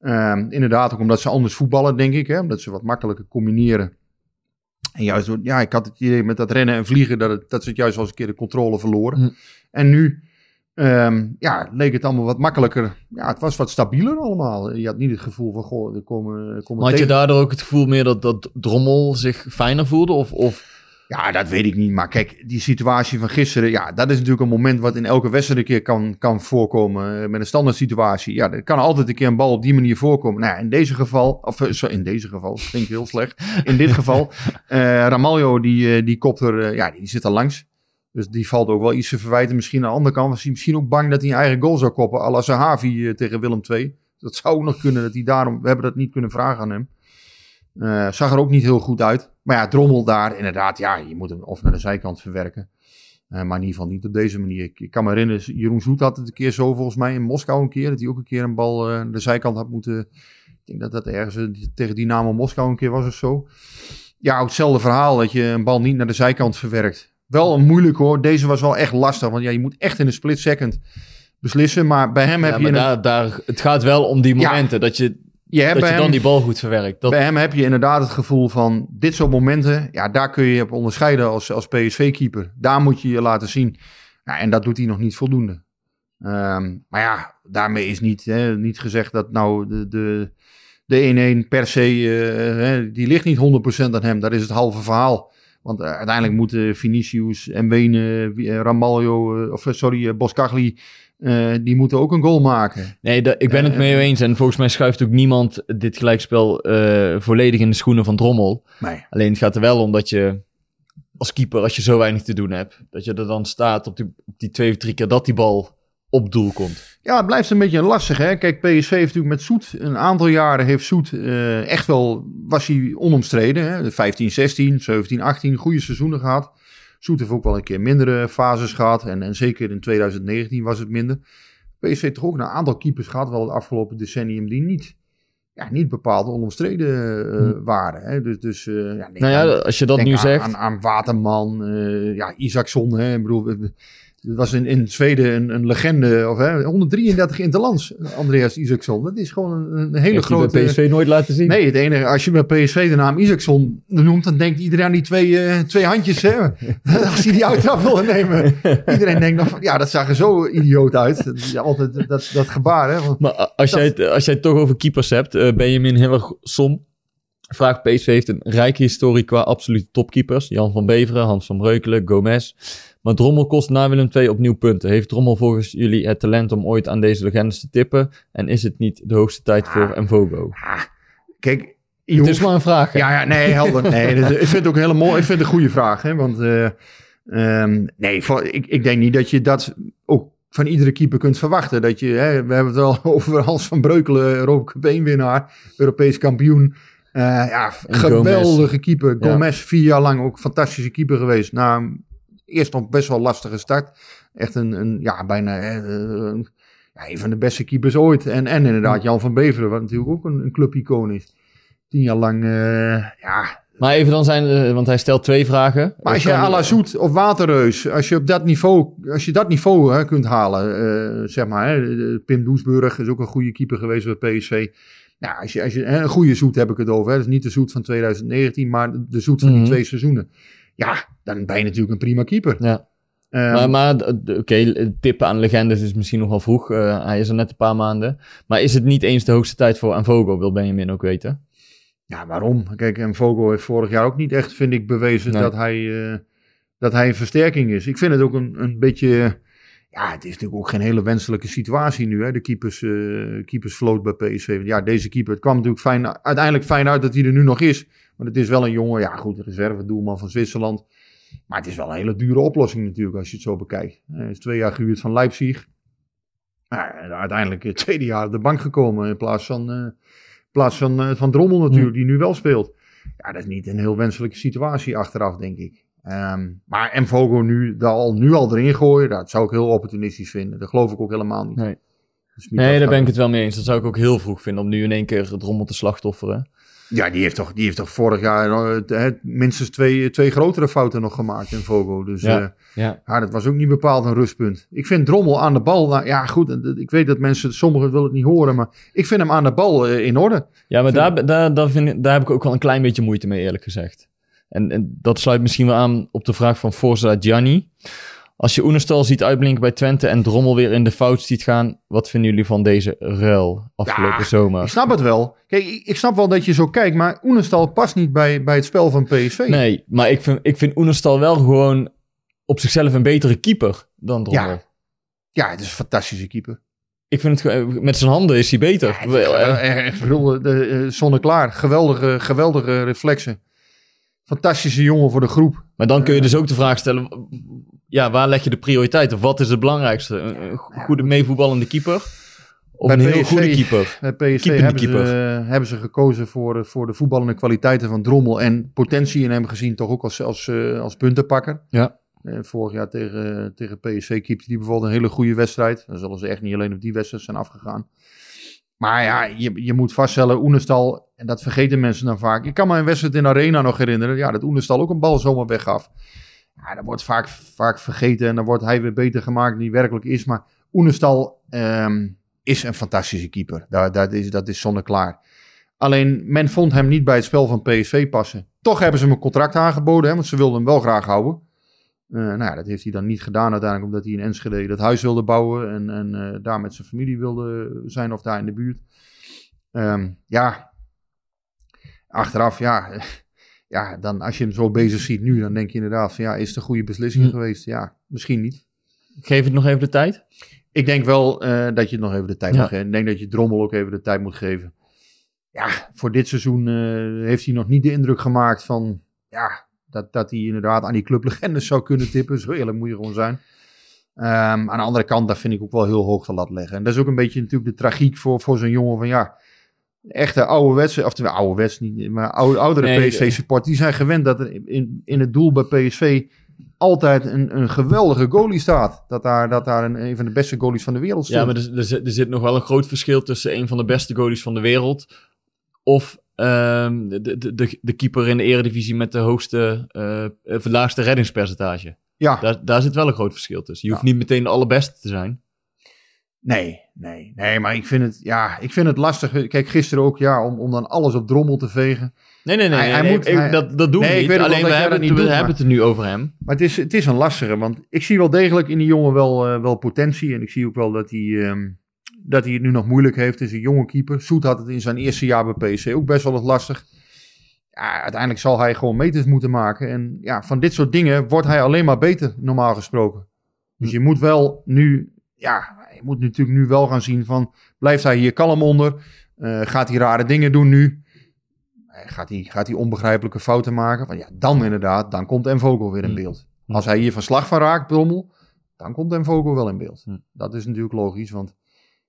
Ehm, inderdaad, ook omdat ze anders voetballen, denk ik. Hè, omdat ze wat makkelijker combineren. En juist, door- ja, ik had het idee met dat rennen en vliegen, dat, het, dat ze het juist wel eens een keer de controle verloren. Hm. En nu, ehm, ja, leek het allemaal wat makkelijker. Ja, het was wat stabieler allemaal. Je had niet het gevoel van, goh, er komen, er komen Maar had je tegen- daardoor ook het gevoel meer dat, dat Drommel zich fijner voelde? Of, of Ja, dat weet ik niet. Maar kijk, die situatie van gisteren, ja, dat is natuurlijk een moment wat in elke wedstrijd een keer kan, kan voorkomen. eh, Met een standaard situatie. Ja, er kan altijd een keer een bal op die manier voorkomen. Nou, ja, in deze geval, of eh, sorry, in deze geval, dat klinkt heel slecht. In dit geval, *laughs* Ramaljo, die, die kopt er, eh, ja, die zit er langs. Dus die valt ook wel iets te verwijten. Misschien aan de andere kant was hij misschien ook bang dat hij een eigen goal zou koppen. à la Sahavi tegen Willem II. Dat zou ook nog kunnen, dat hij daarom, we hebben dat niet kunnen vragen aan hem. Eh, zag er ook niet heel goed uit. Maar ja, Drommel daar, inderdaad, ja, je moet hem of naar de zijkant verwerken. Eh, maar in ieder geval niet op deze manier. Ik, ik kan me herinneren, Jeroen Zoet had het een keer zo volgens mij in Moskou een keer. Dat hij ook een keer een bal eh, naar de zijkant had moeten... Ik denk dat dat ergens tegen Dynamo Moskou een keer was of zo. Ja, hetzelfde verhaal, dat je een bal niet naar de zijkant verwerkt. Wel een moeilijk hoor. Deze was wel echt lastig, want ja, je moet echt in een split second beslissen. Maar bij hem heb Ja, je... maar een- daar, daar, het gaat wel om die Ja. momenten dat je, je hebt dat bij je hem- dan die bal goed verwerkt. Dat, Bij hem heb je inderdaad het gevoel van dit soort momenten, ja, daar kun je op onderscheiden als, als PSV-keeper. Daar moet je je laten zien. Ja, en dat doet hij nog niet voldoende. Ehm, maar ja, daarmee is niet, hè, niet gezegd dat nou de, de, de 1-1 per se, eh, hè, die ligt niet 100% aan hem. Dat is het halve verhaal. Want eh, uiteindelijk moeten Vinicius en Wenen, uh, Ramaljo, eh, of eh, sorry, Boskagli, uh, die moeten ook een goal maken. Nee, dat, ik ben het Eh, mee eens. En volgens mij schuift ook niemand dit gelijkspel uh, volledig in de schoenen van Drommel. Nee. Alleen het gaat er wel om dat je als keeper, als je zo weinig te doen hebt, dat je er dan staat op die, op die twee of drie keer dat die bal op doel komt. Ja, het blijft een beetje lastig. Hè? Kijk, PSV heeft natuurlijk met Soet een aantal jaren heeft Soet uh, echt wel, was hij onomstreden. Hè? 15, 16, 17, 18, goede seizoenen gehad. Soet heeft ook wel een keer mindere fases gehad. En, en zeker in 2019 was het minder. PSV heeft toch ook een aantal keepers gehad, wel het afgelopen decennium, die niet, ja, niet bepaald onomstreden uh, hm. waren. Hè? Dus, dus uh, ja, nou ja, aan, als je dat nu aan, zegt. Aan, aan Waterman, uh, ja, Isaacson, hè? Ik bedoel, het was in, in Zweden een, een legende, of hè, 133 interlands, Andreas Isaacson. Dat is gewoon een, een hele Heeft grote... Bij PSV nooit laten zien. Nee, het enige, als je bij PSV de naam Isaacson noemt, dan denkt iedereen aan die twee, uh, twee handjes, hè. *laughs* als hij die uittrap wil nemen. iedereen denkt nog ja, dat zag er zo idioot uit. Dat altijd dat, dat gebaar, hè. Want maar als, dat... jij het, als jij het toch over keepers hebt, uh, Benjamin som. Vraag PSV heeft een rijke historie qua absolute topkeepers. Jan van Beveren, Hans van Breukelen, Gomez. Maar Drommel kost na Willem II opnieuw punten. Heeft Drommel volgens jullie het talent om ooit aan deze legendes te tippen? En is het niet de hoogste tijd Ah, voor Mvogo? Ah, kijk, het hoeft... is maar een vraag. Hè? Ja, ja, nee, helder. Nee, *laughs* ik vind het ook een hele mooie, ik vind het een goede vraag. Hè, want uh, um, nee, voor, ik, ik denk niet dat je dat ook van iedere keeper kunt verwachten. Dat je, hè, we hebben het al *laughs* over Hans van Breukelen, Europa 1 winnaar, Europees kampioen. Uh, ja, En geweldige Gomez. keeper. Gomez, ja. vier jaar lang ook fantastische keeper geweest. Na eerst nog best wel lastige start. Echt een, een ja, bijna uh, ja, een van de beste keepers ooit. En, en inderdaad Jan van Beveren, wat natuurlijk ook een, een clubicoon is. Tien jaar lang, uh, ja... Maar even dan zijn, want hij stelt twee vragen. Maar als je à la Zoet of Waterreus, als je op dat niveau, als je dat niveau hè, kunt halen, uh, zeg maar, hè, Pim Doesburg is ook een goede keeper geweest bij PSV. Nou, als je, als je een goede zoet heb ik het over. Hè. Is niet de zoet van 2019, maar de zoet van Mhm. die twee seizoenen. Ja, dan ben je natuurlijk een prima keeper. Ja. Ehm, maar maar oké, okay, tippen aan legendes is misschien nog wel vroeg. Uh, hij is er net een paar maanden. Maar is het niet eens de hoogste tijd voor Anvogo, wil Benjamin ook weten? Ja, waarom? Kijk, en Vogel heeft vorig jaar ook niet echt, vind ik, bewezen Nee. dat, hij, uh, dat hij een versterking is. Ik vind het ook een, een beetje... Ja, het is natuurlijk ook geen hele wenselijke situatie nu, hè, de keepers, uh, keepersvloot bij PSV. Ja, deze keeper, het kwam natuurlijk fijn, uiteindelijk fijn uit dat hij er nu nog is. Maar het is wel een jongen, ja goed, reserve doelman van Zwitserland. Maar het is wel een hele dure oplossing natuurlijk, als je het zo bekijkt. Hij is twee jaar gehuurd van Leipzig. Ja, uiteindelijk het tweede jaar op de bank gekomen in plaats van, uh, in plaats van, uh, van Drommel natuurlijk, die nu wel speelt. Ja, dat is niet een heel wenselijke situatie achteraf, denk ik. Um, maar Mvogo nu, al, nu al erin gooien, dat zou ik heel opportunistisch vinden. Dat geloof ik ook helemaal niet. Nee, dus nee daar ben ik het wel mee eens. Dat zou ik ook heel vroeg vinden om nu in één keer het rommel te slachtofferen. Ja, die heeft toch, die heeft toch vorig jaar uh, minstens twee, twee grotere fouten nog gemaakt in Vogo. Dus ja, uh, ja. ja, dat was ook niet bepaald een rustpunt. Ik vind Drommel aan de bal, nou, ja goed, ik weet dat mensen, sommigen willen het niet horen, maar ik vind hem aan de bal uh, in orde. Ja, maar daar, daar, daar, vind ik, daar heb ik ook wel een klein beetje moeite mee, eerlijk gezegd. En, en, dat sluit misschien wel aan op de vraag van Forza Gianni. Als je Oenestal ziet uitblinken bij Twente en Drommel weer in de fout ziet gaan, wat vinden jullie van deze ruil afgelopen Ja, zomer? Ik snap het wel. Kijk, ik, snap wel dat je zo kijkt, maar Oenestal past niet bij, bij het spel van PSV. Nee, maar ik vind, ik vind Oenestal wel gewoon op zichzelf een betere keeper dan Drommel. Ja. Ja, het is een fantastische keeper. Ik vind het met zijn handen is hij beter. Wel, eh, Eh, eh, zonneklaar. Geweldige, geweldige reflexen. Fantastische jongen voor de groep. Maar dan kun je dus ook de vraag stellen: ja, waar leg je de prioriteit? Of wat is het belangrijkste? Een, een goede meevoetballende keeper? Of Bij een heel PSV goede keeper? Bij PSV Keepende hebben ze, keeper. hebben ze gekozen voor, eh, voor de voetballende kwaliteiten van Drommel. En potentie in hem gezien toch ook als, als, eh, als puntenpakker. Ja. Eh, vorig jaar tegen, tegen PSV keepte hij bijvoorbeeld een hele goede wedstrijd. Dan zullen ze echt niet alleen op die wedstrijd zijn afgegaan. Maar ja, je, je moet vaststellen, Oenestal, en dat vergeten mensen dan vaak. Ik kan me een wedstrijd in Arena nog herinneren. Ja, dat Oenestal ook een bal zomaar weggaf. Ja, dat wordt vaak, vaak vergeten en dan wordt hij weer beter gemaakt dan hij werkelijk is. Maar Oenestal ehm, is een fantastische keeper. Dat, dat, is, dat is zonneklaar. Alleen, men vond hem niet bij het spel van PSV passen. Toch hebben ze hem een contract aangeboden, hè, want ze wilden hem wel graag houden. Eh, nou ja, dat heeft hij dan niet gedaan uiteindelijk, omdat hij in Enschede dat huis wilde bouwen en, en eh, daar met zijn familie wilde zijn of daar in de buurt. Ehm, ja, achteraf, ja, *laughs* ja, dan als je hem zo bezig ziet nu, dan denk je inderdaad van ja, is het een goede beslissing Hm. geweest? Ja, misschien niet. Geef het nog even de tijd. Ik denk wel eh, dat je het nog even de tijd Ja. moet geven. Ik denk dat je Drommel ook even de tijd moet geven. Ja, voor dit seizoen eh, heeft hij nog niet de indruk gemaakt van... Ja, dat, dat hij inderdaad aan die clublegendes zou kunnen tippen. Zo eerlijk moet je gewoon zijn. Ehm, aan de andere kant, daar vind ik ook wel heel hoog de lat leggen. En dat is ook een beetje natuurlijk de tragiek voor, voor zo'n jongen van ja... Echte ouderwetse, of ouderwets niet, maar oude, oudere Nee, PSV-support, die zijn gewend dat er in, in het doel bij PSV altijd een, een geweldige goalie staat. Dat daar, dat daar een, een van de beste goalies van de wereld staat. Ja, maar er, er, zit- er zit nog wel een groot verschil tussen een van de beste goalies van de wereld. Of ehm, de, de, de, de keeper in de eredivisie met de hoogste, eh, het laagste reddingspercentage. Ja, Daar, daar zit wel een groot verschil tussen. Je hoeft Ja. niet meteen de allerbeste te zijn. Nee, nee, nee, maar ik vind het, ja, ik vind het lastig. Kijk, gisteren ook, ja, om, om dan alles op drommel te vegen. Nee, nee, nee. Hij- nee, hij nee, moet- ik- hij- dat, dat doen Nee, we niet. Alleen we, hebben, het, we hebben het er nu over hem. Maar het is, het is een lastige, want ik zie wel degelijk in die jongen wel, eh, wel potentie. En ik zie ook wel dat hij, ehm, dat hij het nu nog moeilijk heeft. Het is een jonge keeper. Soet had het in zijn eerste jaar bij PSV ook best wel wat lastig. Ja, uiteindelijk zal hij gewoon meters moeten maken. En ja, van dit soort dingen wordt hij alleen maar beter, normaal gesproken. Dus je moet wel nu, ja, je moet natuurlijk nu wel gaan zien van, blijft hij hier kalm onder? Eh, gaat hij rare dingen doen nu? Gaat hij, gaat hij onbegrijpelijke fouten maken? Want ja, dan inderdaad, dan komt Vogel weer in Hm. beeld. Als hij hier van slag van raakt, Brommel, dan komt Vogel wel in beeld. Hm. Dat is natuurlijk logisch, want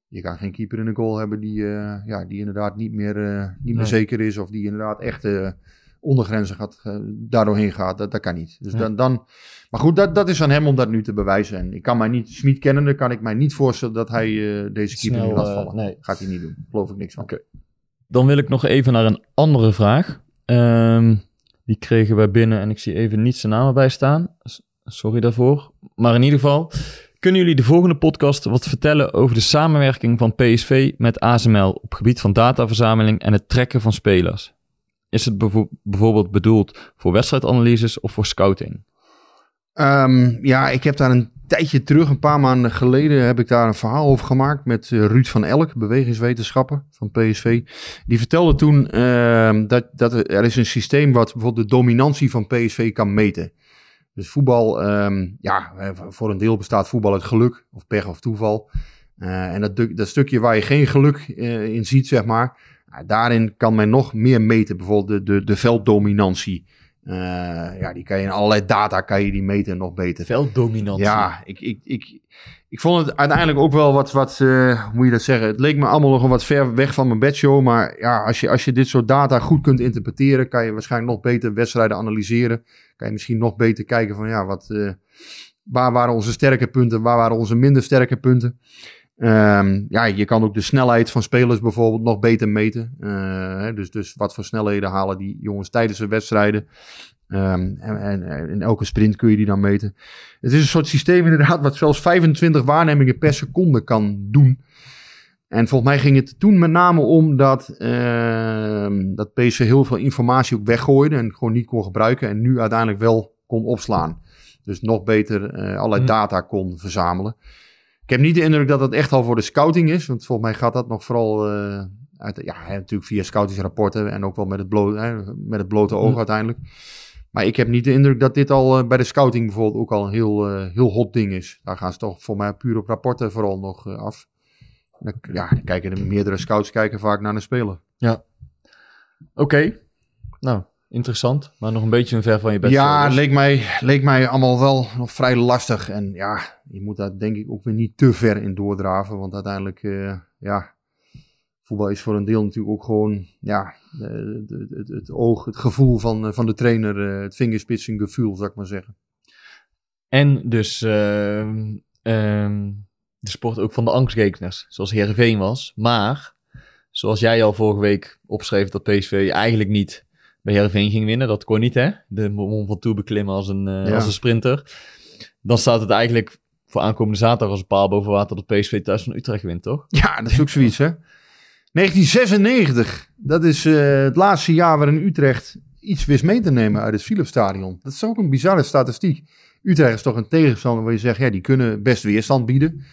je kan geen keeper in de goal hebben die, eh, ja, die inderdaad niet meer, eh, niet meer Nee. zeker is. Of die inderdaad echt ondergrenzen gaat, eh, daardoorheen gaat. Dat, dat kan niet. Dus Ja. dan, dan, maar goed, dat, dat is aan hem om dat nu te bewijzen. En ik kan mij niet, Smit kennende, kan ik mij niet voorstellen dat hij eh, deze keeper Snel, nu laat eh, vallen. nee. Gaat hij niet doen. Geloof ik niks van. Oké. Dan wil ik nog even naar een andere vraag. Ehm, die kregen wij binnen en ik zie even niet zijn naam erbij staan. Sorry daarvoor. Maar in ieder geval, kunnen jullie de volgende podcast wat vertellen over de samenwerking van PSV met ASML op gebied van dataverzameling en het trekken van spelers? Is het bijvoorbeeld bedoeld voor wedstrijdanalyses of voor scouting? Ehm, ja, ik heb daar een tijdje terug, een paar maanden geleden, heb ik daar een verhaal over gemaakt met eh, Ruud van Elk, bewegingswetenschapper van PSV. Die vertelde toen ehm, dat, dat er, is een systeem wat bijvoorbeeld de dominantie van PSV kan meten. Dus voetbal, ehm, ja, voor een deel bestaat voetbal uit geluk of pech of toeval. Eh, en dat, dat stukje waar je geen geluk eh, in ziet, zeg maar, daarin kan men nog meer meten. Bijvoorbeeld de, de, de velddominantie. Eh, ja, die kan je in allerlei data kan je die meten nog beter. Velddominantie. Ja, ik, ik, ik, ik vond het uiteindelijk ook wel wat, wat eh, hoe moet je dat zeggen? Het leek me allemaal nog wat ver weg van mijn bedshow. Maar ja, als je, als je dit soort data goed kunt interpreteren, kan je waarschijnlijk nog beter wedstrijden analyseren. Kan je misschien nog beter kijken van ja, wat, eh, waar waren onze sterke punten, waar waren onze minder sterke punten. Ehm, ja, je kan ook de snelheid van spelers bijvoorbeeld nog beter meten. Hè, dus, dus wat voor snelheden halen die jongens tijdens de wedstrijden. Ehm, en, en, in elke sprint kun je die dan meten. Het is een soort systeem inderdaad wat zelfs 25 waarnemingen per seconde kan doen. En volgens mij ging het toen met name om dat, ehm, dat PSV heel veel informatie ook weggooide en gewoon niet kon gebruiken en nu uiteindelijk wel kon opslaan. Dus nog beter eh, allerlei Hm. data kon verzamelen. Ik heb niet de indruk dat het echt al voor de scouting is. Want volgens mij gaat dat nog vooral eh, uit, ja, natuurlijk via scoutingsrapporten. En ook wel met het, blo hè, met het blote oog Hm. uiteindelijk. Maar ik heb niet de indruk dat dit al eh, bij de scouting bijvoorbeeld ook al een heel, eh, heel hot ding is. Daar gaan ze toch voor mij puur op rapporten vooral nog af. Dan, ja, dan kijken de meerdere scouts kijken vaak naar een speler. Oké. Nou, interessant. Maar nog een beetje een ver van je bed. Ja, dus. leek mij, leek mij allemaal wel nog vrij lastig. En ja, je moet daar denk ik ook weer niet te ver in doordraven. Want uiteindelijk, eh, ja, voetbal is voor een deel natuurlijk ook gewoon, ja, de- het, het oog, het gevoel van, eh, van de trainer. eh, het vingerspitsengevoel, zou ik maar zeggen. En dus ehm, de sport ook van de angstgekeners, zoals Heerenveen was. Maar, zoals jij al vorige week opschreef dat PSV eigenlijk niet bij Heerenveen ging winnen. Dat kon niet, hè? De Mont Ventoux beklimmen als een, eh, Ja. als een sprinter. Dan staat het eigenlijk voor aankomende zaterdag als een paal boven water dat PSV thuis van Utrecht wint, toch? Ja, dat is ook zoiets, hè. 1996, dat is eh, het laatste jaar waarin Utrecht iets wist mee te nemen uit het Philipsstadion. Dat is ook een bizarre statistiek. Utrecht is toch een tegenstander waar je zegt, ja, die kunnen best weerstand bieden.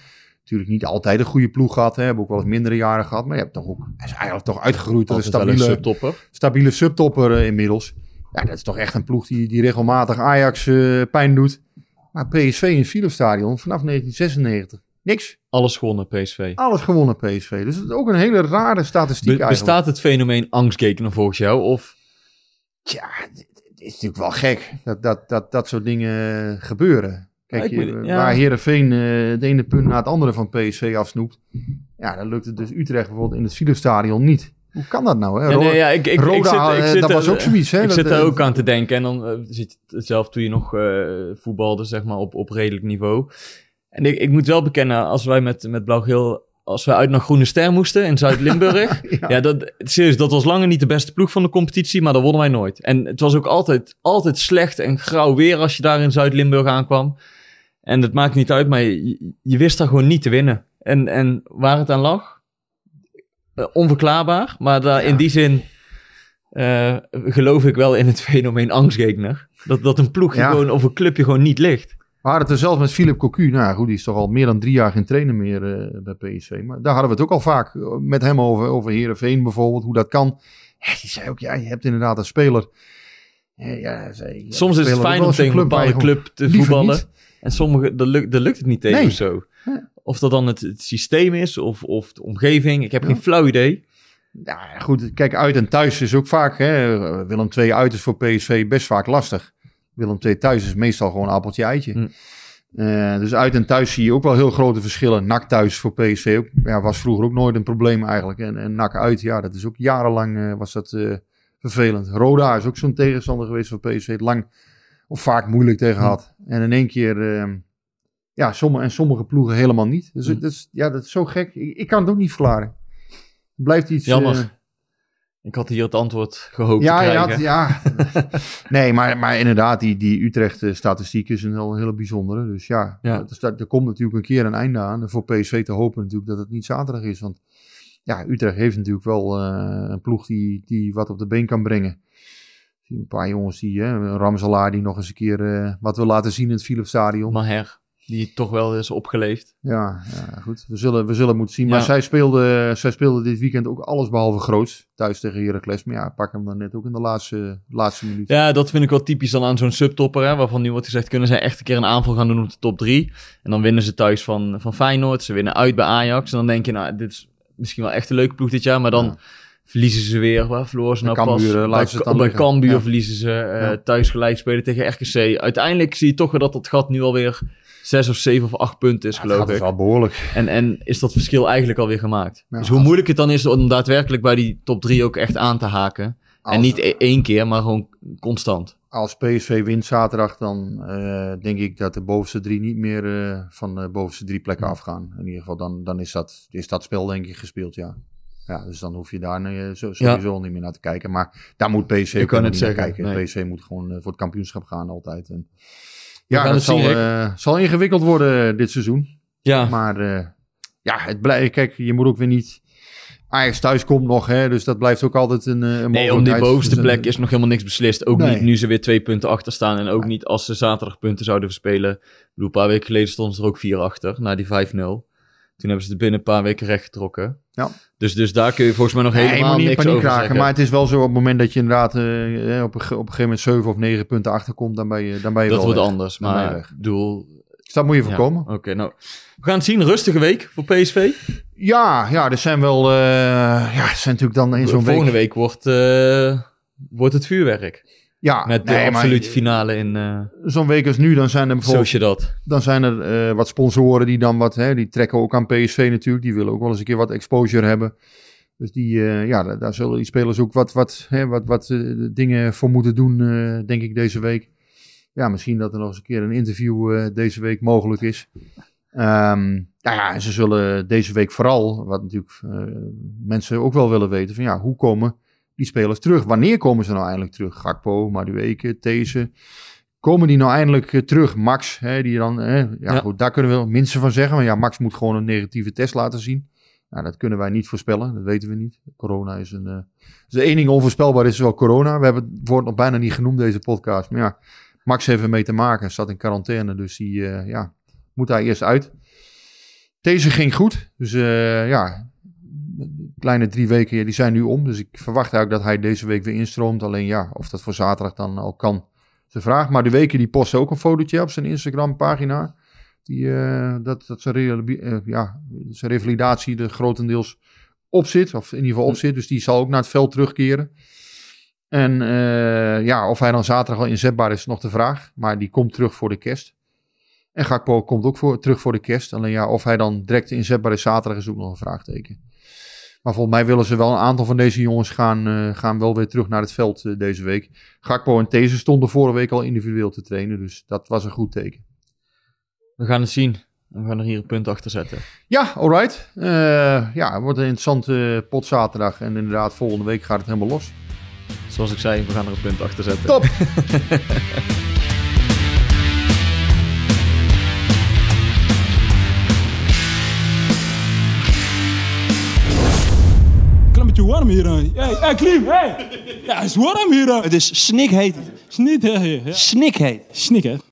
Natuurlijk niet altijd een goede ploeg gehad, hè. hebben ook wel eens mindere jaren gehad. Maar je hebt toch ook, is eigenlijk toch uitgegroeid tot een stabiele, subtopper. stabiele subtopper eh, inmiddels. Ja, dat is toch echt een ploeg die, die regelmatig Ajax eh, pijn doet. Maar PSV in het Philipsstadion vanaf 1996, niks. Alles gewonnen, PSV. Alles gewonnen PSV. Dus dat is ook een hele rare statistiek Be- eigenlijk. bestaat het fenomeen angstgekener volgens jou? Of Tja, dit is natuurlijk wel gek dat dat, dat, dat soort dingen gebeuren. Kijk, je- ja. waar Heerenveen eh het ene punt na het andere van PSV afsnoept. Ja, dan lukt het dus Utrecht bijvoorbeeld in het Philipsstadion niet. Hoe kan dat nou? Hè? Ja, nee, ja, ik, ik, zit, ik eh, zit dat was ook zoiets. Hè? Ik Dat, zit daar eh, ook aan te denken. En dan eh, zit je zelf toen je nog eh, voetbalde, zeg maar, op, op redelijk niveau. En ik, ik moet wel bekennen, als wij met, met Blauw-Geel... Als we uit naar Groene Ster moesten in Zuid-Limburg. *laughs* Ja. ja, dat, serieus, dat was langer niet de beste ploeg van de competitie, maar dat wonnen wij nooit. En het was ook altijd, altijd slecht en grauw weer als je daar in Zuid-Limburg aankwam. En dat maakt niet uit, maar je, je wist daar gewoon niet te winnen. En, en waar het aan lag, eh, onverklaarbaar. Maar daar, in die zin eh, geloof ik wel in het *laughs* fenomeen angstgekner. Dat, dat een ploegje Ja. gewoon of een clubje gewoon niet ligt. We hadden het er zelfs met Philip Cocu. Nou goed, die is toch al meer dan drie jaar geen trainer meer eh, bij PSV. Maar daar hadden we het ook al vaak met hem over. Over Heerenveen bijvoorbeeld, hoe dat kan. Ja, die zei ook, ja, je hebt inderdaad een speler. Ja, zei, Soms is het fijn om tegen een bepaalde club te voetballen. niet. En sommige, dat lukt, dat lukt het niet tegen Nee. of zo. Of dat dan het, het systeem is of, of de omgeving. Ik heb Ja. geen flauw idee. Ja, goed, kijk, uit en thuis is ook vaak, hè, Willem II uit is voor PSV best vaak lastig. Willem II thuis is meestal gewoon appeltje eitje. Hm. Eh, dus uit en thuis zie je ook wel heel grote verschillen. NAC thuis voor PSV ook, ja, was vroeger ook nooit een probleem eigenlijk. En, en NAC uit, ja, dat is ook jarenlang eh, was dat eh, vervelend. Roda is ook zo'n tegenstander geweest voor PSV, lang of vaak moeilijk tegen had. En in één keer, eh, ja, sommige, en sommige ploegen helemaal niet. Dus Hm. dat, is, ja, dat is zo gek. Ik, ik kan het ook niet verklaren. Het blijft iets... Jammer. eh, Ik had hier het antwoord gehoopt ja, te krijgen. had, ja. *laughs* nee, maar, maar inderdaad, die, die Utrecht-statistiek is een heel, hele bijzondere. Dus ja, Ja. Dus dat, er komt natuurlijk een keer een einde aan. Voor PSV te hopen natuurlijk dat het niet zaterdag is. Want ja, Utrecht heeft natuurlijk wel eh, een ploeg die, die wat op de been kan brengen. Zie Een paar jongens die, hè, een Ramselaar die nog eens een keer eh, wat wil laten zien in het Philipsstadion. Maher, die toch wel is opgeleefd. Ja, ja, goed. We zullen, we zullen moeten zien. Maar zij, speelde, zij speelde dit weekend ook alles behalve groot. Thuis tegen Heracles. Maar ja, pak hem dan net ook in de laatste, laatste minuut. Ja, dat vind ik wel typisch dan aan zo'n subtopper. Hè, waarvan nu wordt gezegd, kunnen zij echt een keer een aanval gaan doen op de top 3. En dan winnen ze thuis van, van Feyenoord. Ze winnen uit bij Ajax. En dan denk je, nou, dit is misschien wel echt een leuke ploeg dit jaar. Maar dan Ja. Verliezen ze weer. Waar verloren ze nou pas? Eh, bij bij. Cambuur Ja. verliezen ze eh, thuis gelijk spelen tegen RKC. Uiteindelijk zie je toch dat dat gat nu alweer zes of zeven of acht punten is, Ja, geloof dus ik. al behoorlijk. En, en is dat verschil eigenlijk alweer gemaakt. Ja, dus hoe moeilijk het dan is om daadwerkelijk bij die top 3 ook echt aan te haken. Als, en niet e- één keer, maar gewoon constant. als PSV wint zaterdag, dan eh, denk ik dat de bovenste drie niet meer van de bovenste drie plekken afgaan. In ieder geval, dan, dan is, dat, is dat spel denk ik gespeeld, ja. Ja, dus dan hoef je daar eh, sowieso niet meer naar te kijken. Maar daar moet Ik ook kan het niet naar zeggen, kijken. nee. PSV moet gewoon eh, voor het kampioenschap gaan altijd. En, ja, dat het zal, zien, eh, zal ingewikkeld worden dit seizoen. Ja, Maar ja, het blij, kijk, je moet ook weer niet Ajax thuis komt nog, hè, dus dat blijft ook altijd een, een Nee, om die bovenste Dus, plek is nog helemaal niks beslist. Ook Nee. niet nu ze weer twee punten achter staan. En ook niet als ze zaterdag punten zouden verspelen. Ik bedoel, een paar weken geleden stonden ze er ook vier achter, na die 5-0. Toen hebben ze het binnen een paar weken rechtgetrokken. Ja. Dus, dus daar kun je volgens mij nog Nee, helemaal niks paniek over raken. Maar het is wel zo op het moment dat je inderdaad eh, eh, op, een, op een gegeven moment 7 of 9 punten achterkomt, dan ben je, dan ben je dat wel wordt weg. anders. Dan Maar bedoel... Dus dat moet je ja. voorkomen. Oké, nou. We gaan het zien. Rustige week voor PSV. Ja, ja, er zijn wel, eh, ja, er zijn natuurlijk dan in zo'n Volgende week. week wordt, wordt het vuurwerk. Ja, Met de nee, absolute finale in uh, Zo'n week als nu, dan zijn er bijvoorbeeld Sociedad. Dan zijn er eh, wat sponsoren die dan wat, hè, die trekken ook aan PSV natuurlijk. Die willen ook wel eens een keer wat exposure hebben. Dus die, eh, ja, daar, daar zullen die spelers ook wat, wat, hè, wat, wat eh, dingen voor moeten doen, eh, denk ik, deze week. Ja, misschien dat er nog eens een keer een interview eh, deze week mogelijk is. Ehm, nou ja, ze zullen deze week vooral, wat natuurlijk eh, mensen ook wel willen weten, van ja, hoe komen die spelers terug? Wanneer komen ze nou eindelijk terug? Gakpo, Madueke, These. Komen die nou eindelijk eh, terug? Max, hè, die dan, hè, ja, Ja. Goed, daar kunnen we wel minste van zeggen. Maar ja, Max moet gewoon een negatieve test laten zien. Nou, dat kunnen wij niet voorspellen, dat weten we niet. Corona is een. eh dus één ding onvoorspelbaar is wel corona. We hebben het woord nog bijna niet genoemd, deze podcast. Maar ja, Max heeft ermee te maken. Zat in quarantaine, dus die eh, ja, moet daar eerst uit. Deze ging goed. Dus ja, de kleine drie weken ja, die zijn nu om. Dus ik verwacht eigenlijk dat hij deze week weer instroomt. Alleen ja, of dat voor zaterdag dan al kan, is de vraag. Maar de weken die post ook een fotootje op zijn Instagram pagina. Die, eh, dat, dat zijn, eh, ja, zijn revalidatie er grotendeels op zit. Of in ieder geval op zit. Dus die zal ook naar het veld terugkeren. En eh, ja, of hij dan zaterdag al inzetbaar is, is nog de vraag. Maar die komt terug voor de kerst. En Gakpo komt ook voor, terug voor de kerst. Alleen ja, of hij dan direct inzetbaar is zaterdag is ook nog een vraagteken. Maar volgens mij willen ze wel een aantal van deze jongens gaan, eh, gaan wel weer terug naar het veld eh, deze week. Gakpo en These stonden vorige week al individueel te trainen. Dus dat was een goed teken. We gaan het zien. We gaan er hier een punt achter zetten. Ja, alright. Eh, ja, het wordt een interessante pot zaterdag. En inderdaad, volgende week gaat het helemaal los. Zoals ik zei, we gaan er een punt achter zetten. Top! *laughs* beetje warm hier. hè. Hey, Klim, hey! Ja, het is warm hier. Het is snikheet. Snit, hè? Ja. Snikheet. Snik, hè?